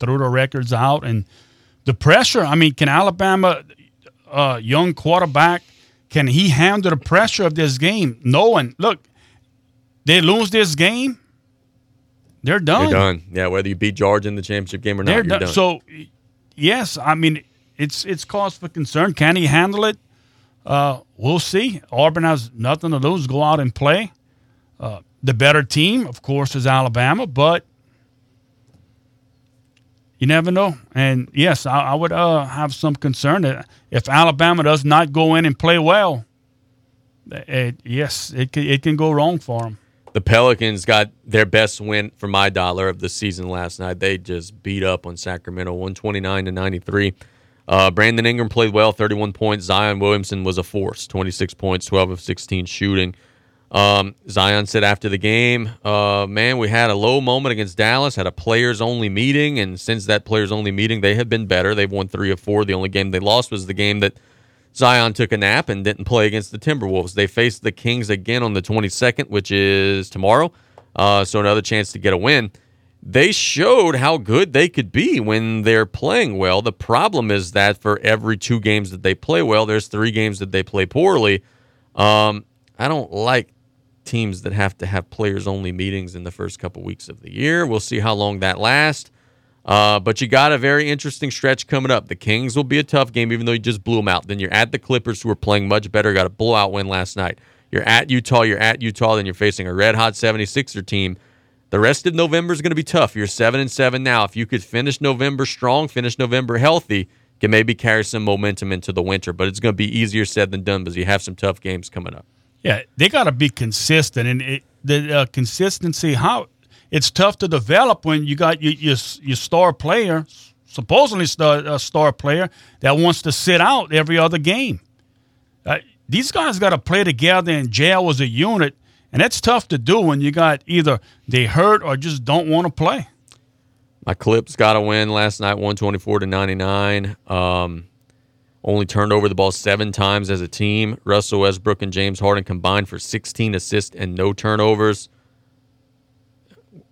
throw the records out and the pressure. I mean, can Alabama, uh, young quarterback, can he handle the pressure of this game? Knowing, look, they lose this game, they're done. You're done. Yeah, whether you beat Georgia in the championship game or not, They're you're done. done. So, yes, I mean, it's it's cause for concern. Can he handle it? Uh, we'll see. Auburn has nothing to lose. Go out and play. Uh, the better team, of course, is Alabama, but you never know. And yes, I, I would uh, have some concern that if Alabama does not go in and play well, it, yes, it can, it can go wrong for them. The Pelicans got their best win for my dollar of the season last night. They just beat up on Sacramento, 129 to 93. Uh, Brandon Ingram played well, 31 points. Zion Williamson was a force, 26 points, 12 of 16 shooting. Um, Zion said after the game, uh, man, we had a low moment against Dallas, had a players only meeting, and since that players only meeting, they have been better. They've won three of four. The only game they lost was the game that Zion took a nap and didn't play against the Timberwolves. They face the Kings again on the 22nd, which is tomorrow. Uh, so another chance to get a win. They showed how good they could be when they're playing well. The problem is that for every two games that they play well, there's three games that they play poorly. Um, I don't like teams that have to have players only meetings in the first couple weeks of the year. We'll see how long that lasts. Uh, but you got a very interesting stretch coming up. The Kings will be a tough game, even though you just blew them out. Then you're at the Clippers, who are playing much better. Got a blowout win last night. You're at Utah. You're at Utah. Then you're facing a red hot 76er team. The rest of November is going to be tough. You're seven and seven now. If you could finish November strong, finish November healthy, can maybe carry some momentum into the winter. But it's going to be easier said than done because you have some tough games coming up. Yeah, they got to be consistent, and it, the uh, consistency. How it's tough to develop when you got your your, your star player, supposedly star, a star player that wants to sit out every other game. Uh, these guys got to play together and jail as a unit, and that's tough to do when you got either they hurt or just don't want to play. My Clips got a win last night, one twenty four to ninety nine. Um, only turned over the ball seven times as a team. Russell Westbrook and James Harden combined for 16 assists and no turnovers.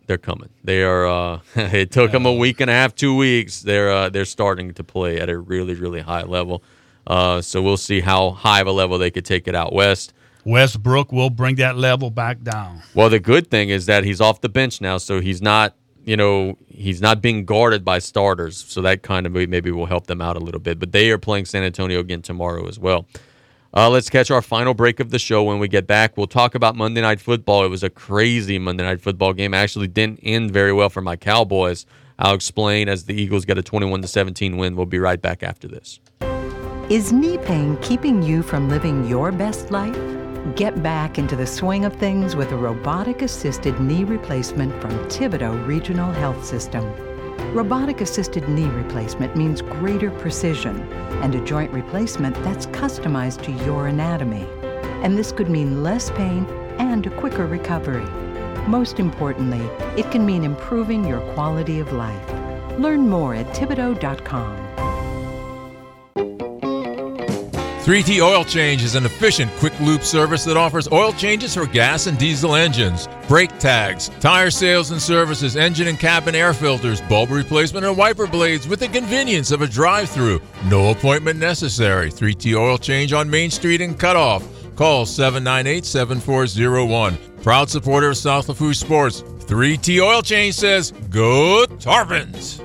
They're coming. They are. Uh, it took them a week and a half, two weeks. They're uh, they're starting to play at a really really high level. Uh, so we'll see how high of a level they could take it out west. Westbrook will bring that level back down. Well, the good thing is that he's off the bench now, so he's not you know, he's not being guarded by starters, so that kind of maybe will help them out a little bit. But they are playing San Antonio again tomorrow as well. Uh, let's catch our final break of the show. When we get back, we'll talk about Monday Night Football. It was a crazy Monday Night Football game. Actually, didn't end very well for my Cowboys. I'll explain as the Eagles get a 21 to 17 win. We'll be right back after this. Is knee pain keeping you from living your best life? Get back into the swing of things with a robotic assisted knee replacement from Thibodaux Regional Health System. Robotic assisted knee replacement means greater precision and a joint replacement that's customized to your anatomy. And this could mean less pain and a quicker recovery. Most importantly, it can mean improving your quality of life. Learn more at Thibodaux.com. 3T Oil Change is an efficient, quick loop service that offers oil changes for gas and diesel engines, brake tags, tire sales and services, engine and cabin air filters, bulb replacement, and wiper blades with the convenience of a drive through. No appointment necessary. 3T Oil Change on Main Street in Cutoff. Call 798 7401. Proud supporter of South Lafourche Sports. 3T Oil Change says, Go Tarpons!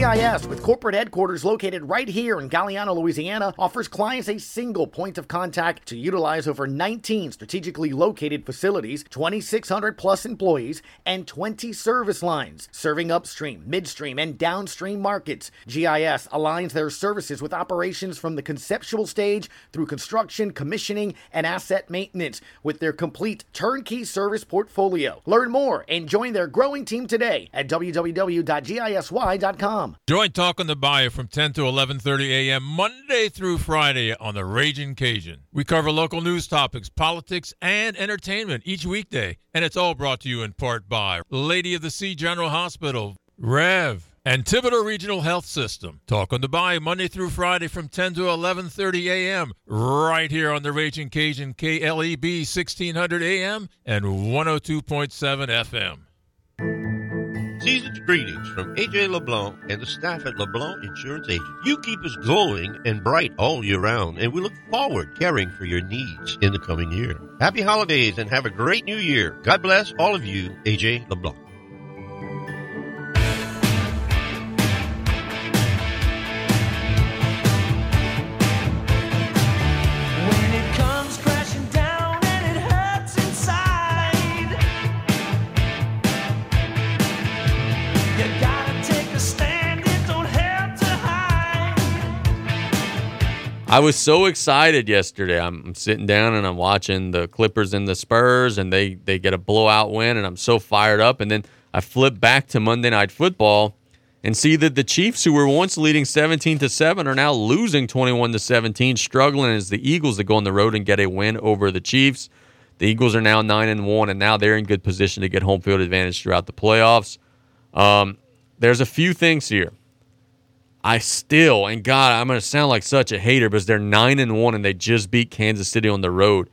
GIS, with corporate headquarters located right here in Galliano, Louisiana, offers clients a single point of contact to utilize over 19 strategically located facilities, 2,600 plus employees, and 20 service lines, serving upstream, midstream, and downstream markets. GIS aligns their services with operations from the conceptual stage through construction, commissioning, and asset maintenance with their complete turnkey service portfolio. Learn more and join their growing team today at www.gisy.com. Join Talk on the Bayou from 10 to 11:30 a.m. Monday through Friday on the Raging Cajun. We cover local news topics, politics, and entertainment each weekday, and it's all brought to you in part by Lady of the Sea General Hospital, Rev, and Thibodaux Regional Health System. Talk on the Bayou Monday through Friday from 10 to 11:30 a.m. right here on the Raging Cajun KLEB 1600 a.m. and 102.7 FM. Season's greetings from AJ LeBlanc and the staff at LeBlanc Insurance Agent. You keep us glowing and bright all year round, and we look forward caring for your needs in the coming year. Happy holidays and have a great new year. God bless all of you, AJ LeBlanc. I was so excited yesterday. I'm, I'm sitting down and I'm watching the Clippers and the Spurs, and they they get a blowout win, and I'm so fired up. And then I flip back to Monday Night Football and see that the Chiefs, who were once leading 17 to seven, are now losing 21 to 17, struggling as the Eagles that go on the road and get a win over the Chiefs. The Eagles are now nine and one, and now they're in good position to get home field advantage throughout the playoffs. Um, there's a few things here. I still, and God, I'm going to sound like such a hater, because they're nine and one and they just beat Kansas City on the road.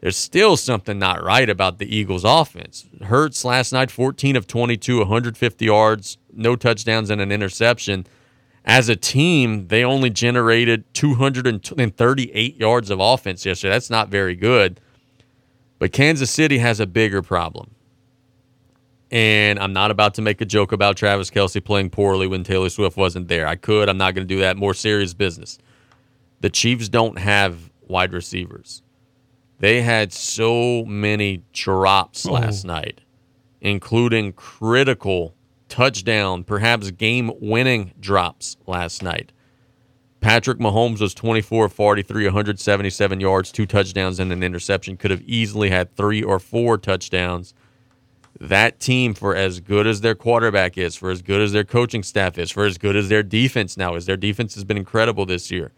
there's still something not right about the Eagles' offense. Hurts last night, 14 of 22, 150 yards, no touchdowns, and an interception. As a team, they only generated 238 yards of offense yesterday. That's not very good. But Kansas City has a bigger problem. And I'm not about to make a joke about Travis Kelce playing poorly when Taylor Swift wasn't there. I could. I'm not going to do that. More serious business. The Chiefs don't have wide receivers. They had so many drops Oh. last night, including critical touchdown, perhaps game winning drops last night. Patrick Mahomes was 24 of 43, 177 yards, two touchdowns, and an interception. Could have easily had three or four touchdowns. That team, for as good as their quarterback is, for as good as their coaching staff is, for as good as their defense now is, their defense has been incredible this year.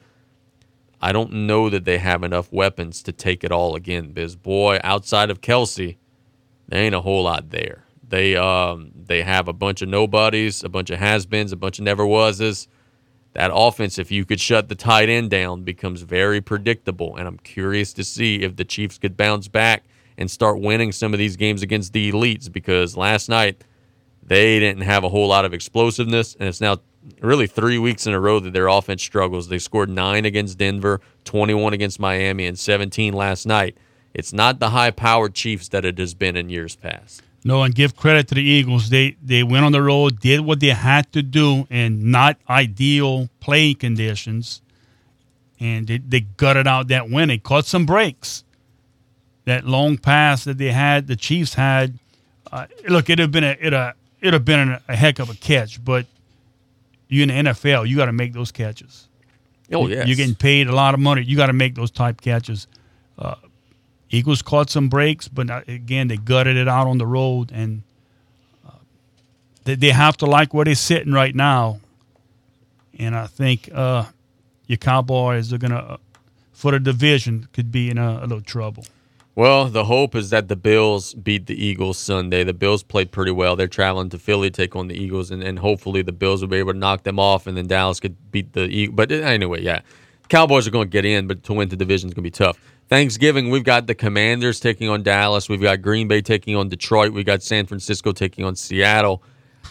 I don't know that they have enough weapons to take it all again. Because boy, outside of Kelce, there ain't a whole lot there. They um they have a bunch of nobodies, a bunch of has-beens, a bunch of never wases. That offense, if you could shut the tight end down, becomes very predictable. And I'm curious to see if the Chiefs could bounce back and start winning some of these games against the elites. Because last night they didn't have a whole lot of explosiveness, and it's now really three weeks in a row that their offense struggles. They scored nine against Denver, 21 against Miami, and 17 last night. It's not the high-powered Chiefs that it has been in years past. No, and give credit to the Eagles. They they went on the road, did what they had to do in not ideal playing conditions, and they, they gutted out that win. They caught some breaks. That long pass that they had, the Chiefs had. Uh, look, it'd have been a it a it'd have been a, heck of a catch, but you in the NFL, you got to make those catches. Oh, yes. You're getting paid a lot of money. You got to make those type catches. Uh, Eagles caught some breaks, but not- again, they gutted it out on the road, and uh, they, they have to like where they're sitting right now. And I think uh, your Cowboys are gonna, uh, for the division, could be in a, a little trouble. Well, the hope is that the Bills beat the Eagles Sunday. The Bills played pretty well. They're traveling to Philly to take on the Eagles, and, and hopefully the Bills will be able to knock them off, and then Dallas could beat the Eagles. But anyway, yeah, Cowboys are going to get in, but to win the division is going to be tough. Thanksgiving, we've got the Commanders taking on Dallas. We've got Green Bay taking on Detroit. We've got San Francisco taking on Seattle.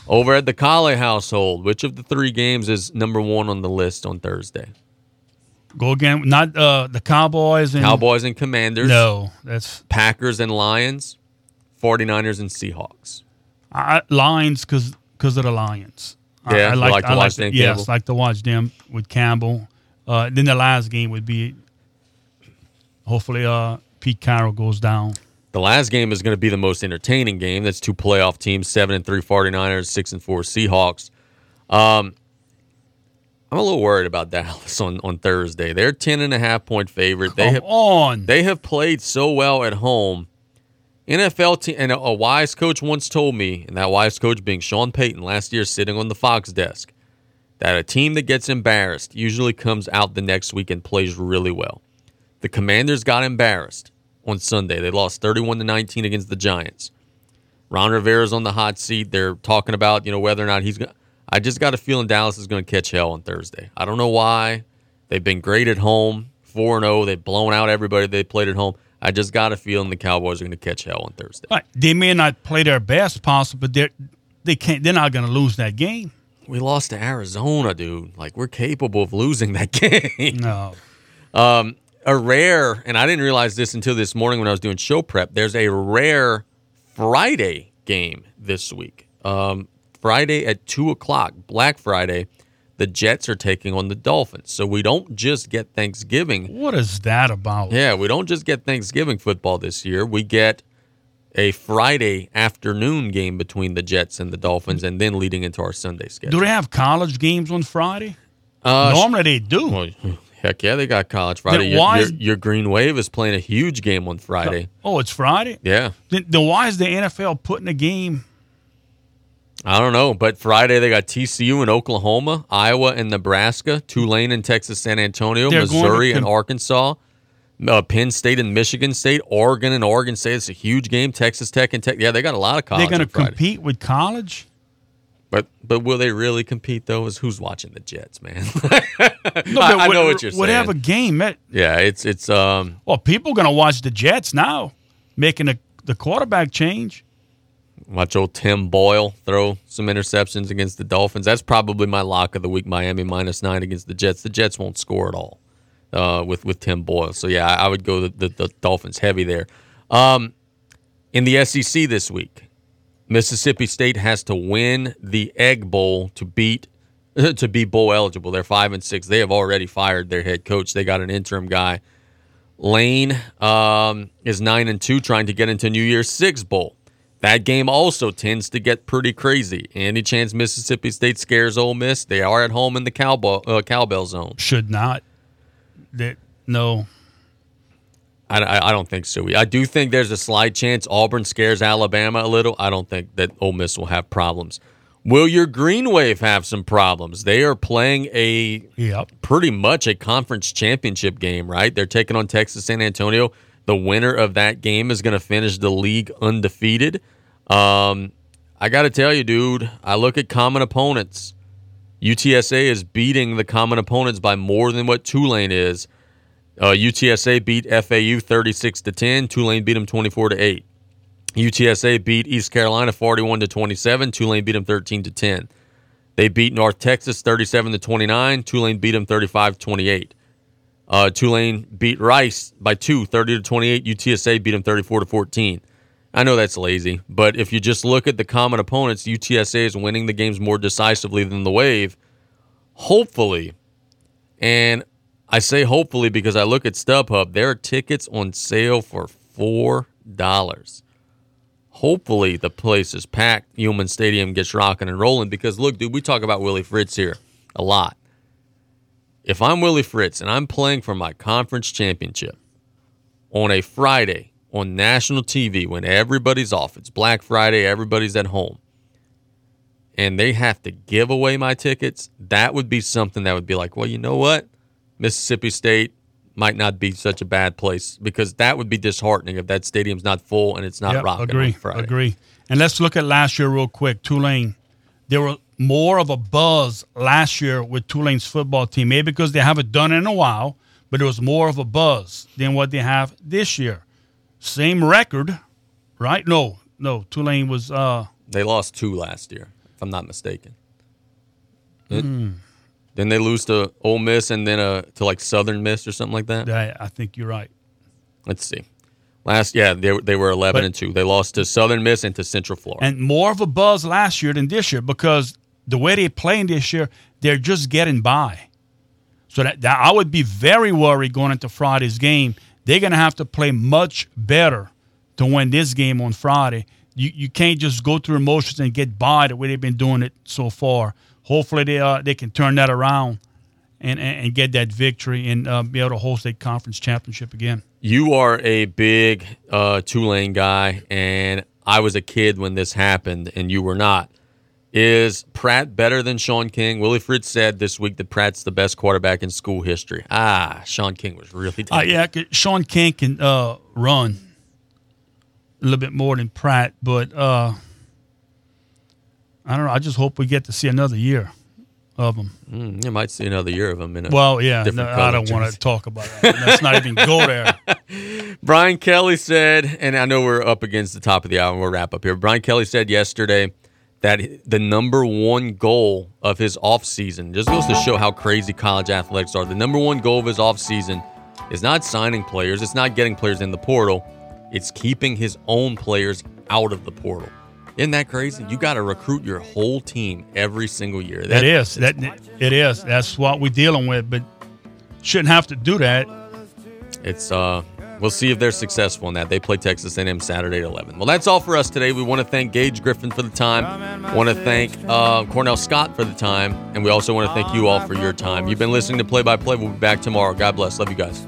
Over at the Collie household, which of the three games is number one on the list on Thursday? Go again, not uh, the Cowboys and Cowboys and Commanders. No, that's Packers and Lions, 49ers and Seahawks. I, Lions because because of the Lions. I- Yeah, I, you like, like to I watch the- Dan Yes, Campbell? like to watch them with Campbell. Uh, then the last game would be hopefully uh, Pete Carroll goes down. The last game is going to be the most entertaining game. That's two playoff teams, 7 and 3 49ers, 6 and 4 Seahawks. Um, I'm a little worried about Dallas on, on Thursday. They're 10 and a half point favorite. They Come have on. They have played so well at home. NFL team and a, a wise coach once told me, and that wise coach being Sean Payton last year sitting on the Fox desk, that a team that gets embarrassed usually comes out the next week and plays really well. The Commanders got embarrassed on Sunday. They lost 31 to 19 against the Giants. Ron Rivera's on the hot seat. They're talking about, you know, whether or not he's going to I just got a feeling Dallas is going to catch hell on Thursday. I don't know why. They've been great at home, 4 0. They've blown out everybody they played at home. I just got a feeling the Cowboys are going to catch hell on Thursday. Right. They may not play their best possible, but they're they can't. They're not going to lose that game. We lost to Arizona, dude. Like we're capable of losing that game. No. Um, a rare, and I didn't realize this until this morning when I was doing show prep. There's a rare Friday game this week. Um, Friday at two o'clock, Black Friday. The Jets are taking on the Dolphins, so we don't just get Thanksgiving. What is that about? Yeah, we don't just get Thanksgiving football this year. We get a Friday afternoon game between the Jets and the Dolphins, and then leading into our Sunday schedule. Do they have college games on Friday? Uh, Normally they do. Well, heck yeah, they got college Friday. Your, why your, your Green Wave is playing a huge game on Friday. Oh, it's Friday. Yeah, Then, then why is the NFL putting a game? I don't know, but Friday they got TCU in Oklahoma, Iowa and Nebraska, Tulane and Texas San Antonio, They're Missouri and Arkansas, uh, Penn State and Michigan State, Oregon and Oregon State. It's a huge game. Texas Tech and Tech. Yeah, they got a lot of college. They're going to compete with college. But but will they really compete though? Is who's watching the Jets, man? No, I, I know what you're saying. A game. Yeah, it's it's um well, people going to watch the Jets now, making the, the quarterback change. Watch old Tim Boyle throw some interceptions against the Dolphins. That's probably my lock of the week. Miami minus nine against the Jets. The Jets won't score at all uh, with with Tim Boyle. So yeah, I, I would go the, the, the Dolphins heavy there. Um, in the SEC this week, Mississippi State has to win the Egg Bowl to beat to be bowl eligible. They're five and six. They have already fired their head coach. They got an interim guy. Lane um, is nine and two, trying to get into New Year's Six bowl. That game also tends to get pretty crazy. Any chance Mississippi State scares Ole Miss? They are at home in the cowbell uh, cowbell zone. Should not. That no. I, I, don't think so. I do think there's a slight chance Auburn scares Alabama a little. I don't think that Ole Miss will have problems. Will your Green Wave have some problems? They are playing a Yep. pretty much a conference championship game, right? They're taking on Texas San Antonio. The winner of that game is going to finish the league undefeated. Um, I got to tell you, dude, I look at common opponents. UTSA is beating the common opponents by more than what Tulane is. Uh, UTSA beat FAU 36 to 10. Tulane beat them 24 to 8. UTSA beat East Carolina 41 to 27. Tulane beat them 13 to 10. They beat North Texas 37 to 29. Tulane beat them 35 to 28. Uh, Tulane beat Rice by two, 30 to 28. UTSA beat them 34 to 14. I know that's lazy, but if you just look at the common opponents, UTSA is winning the games more decisively than the Wave. Hopefully, and I say hopefully because I look at StubHub, there are tickets on sale for four dollars. Hopefully, the place is packed. Yulman Stadium gets rocking and rolling because look, dude, we talk about Willie Fritz here a lot. If I'm Willie Fritz and I'm playing for my conference championship on a Friday on national TV when everybody's off, it's Black Friday, everybody's at home, and they have to give away my tickets, that would be something that would be like, well, you know what? Mississippi State might not be such a bad place because that would be disheartening if that stadium's not full and it's not Yep, rocking agree, on Friday. agree. And let's look at last year real quick. Tulane, there were more of a buzz last year with Tulane's football team, maybe because they haven't done it in a while, but it was more of a buzz than what they have this year. Same record, right? No, no. Tulane was uh They lost two last year, if I'm not mistaken. Hmm. Then they lose to Ole Miss and then uh, to like Southern Miss or something like that. I, I think you're right. Let's see. Last, yeah, they, they were 11 But- and 2. They lost to Southern Miss and to Central Florida. and more of a buzz last year than this year because the way they're playing this year, they're just getting by. So that, that I would be very worried going into Friday's game. They're gonna have to play much better to win this game on Friday. You you can't just go through emotions and get by the way they've been doing it so far. Hopefully they uh, they can turn that around and, and, and get that victory and uh, be able to host a conference championship again. You are a big uh, Tulane guy, and I was a kid when this happened, and you were not. Is Pratt better than Shaun King? Willie Fritz said this week that Pratt's the best quarterback in school history. Ah, Shaun King was really Uh, yeah, Shaun King can uh, run a little bit more than Pratt, but uh, I don't know. I just hope we get to see another year of him. Mm, you might see another year of him in a Well, yeah, no, I don't want to talk about that. Let's not even go there. Brian Kelly said, and I know we're up against the top of the hour and we'll wrap up here. Brian Kelly said yesterday that the number one goal of his offseason just goes to show how crazy college athletics are. The number one goal of his offseason is not signing players, it's not getting players in the portal, it's keeping his own players out of the portal. Isn't that crazy? You got to recruit your whole team every single year. That is that it is. That's what we're dealing with, but shouldn't have to do that. It's uh we'll see if they're successful in that. They play Texas A&M Saturday at 11. Well, that's all for us today. We want to thank Gage Griffin for the time. Want to thank uh, Cornell Scott for the time, and we also want to thank you all for your time. You've been listening to Play by Play. We'll be back tomorrow. God bless. Love you guys.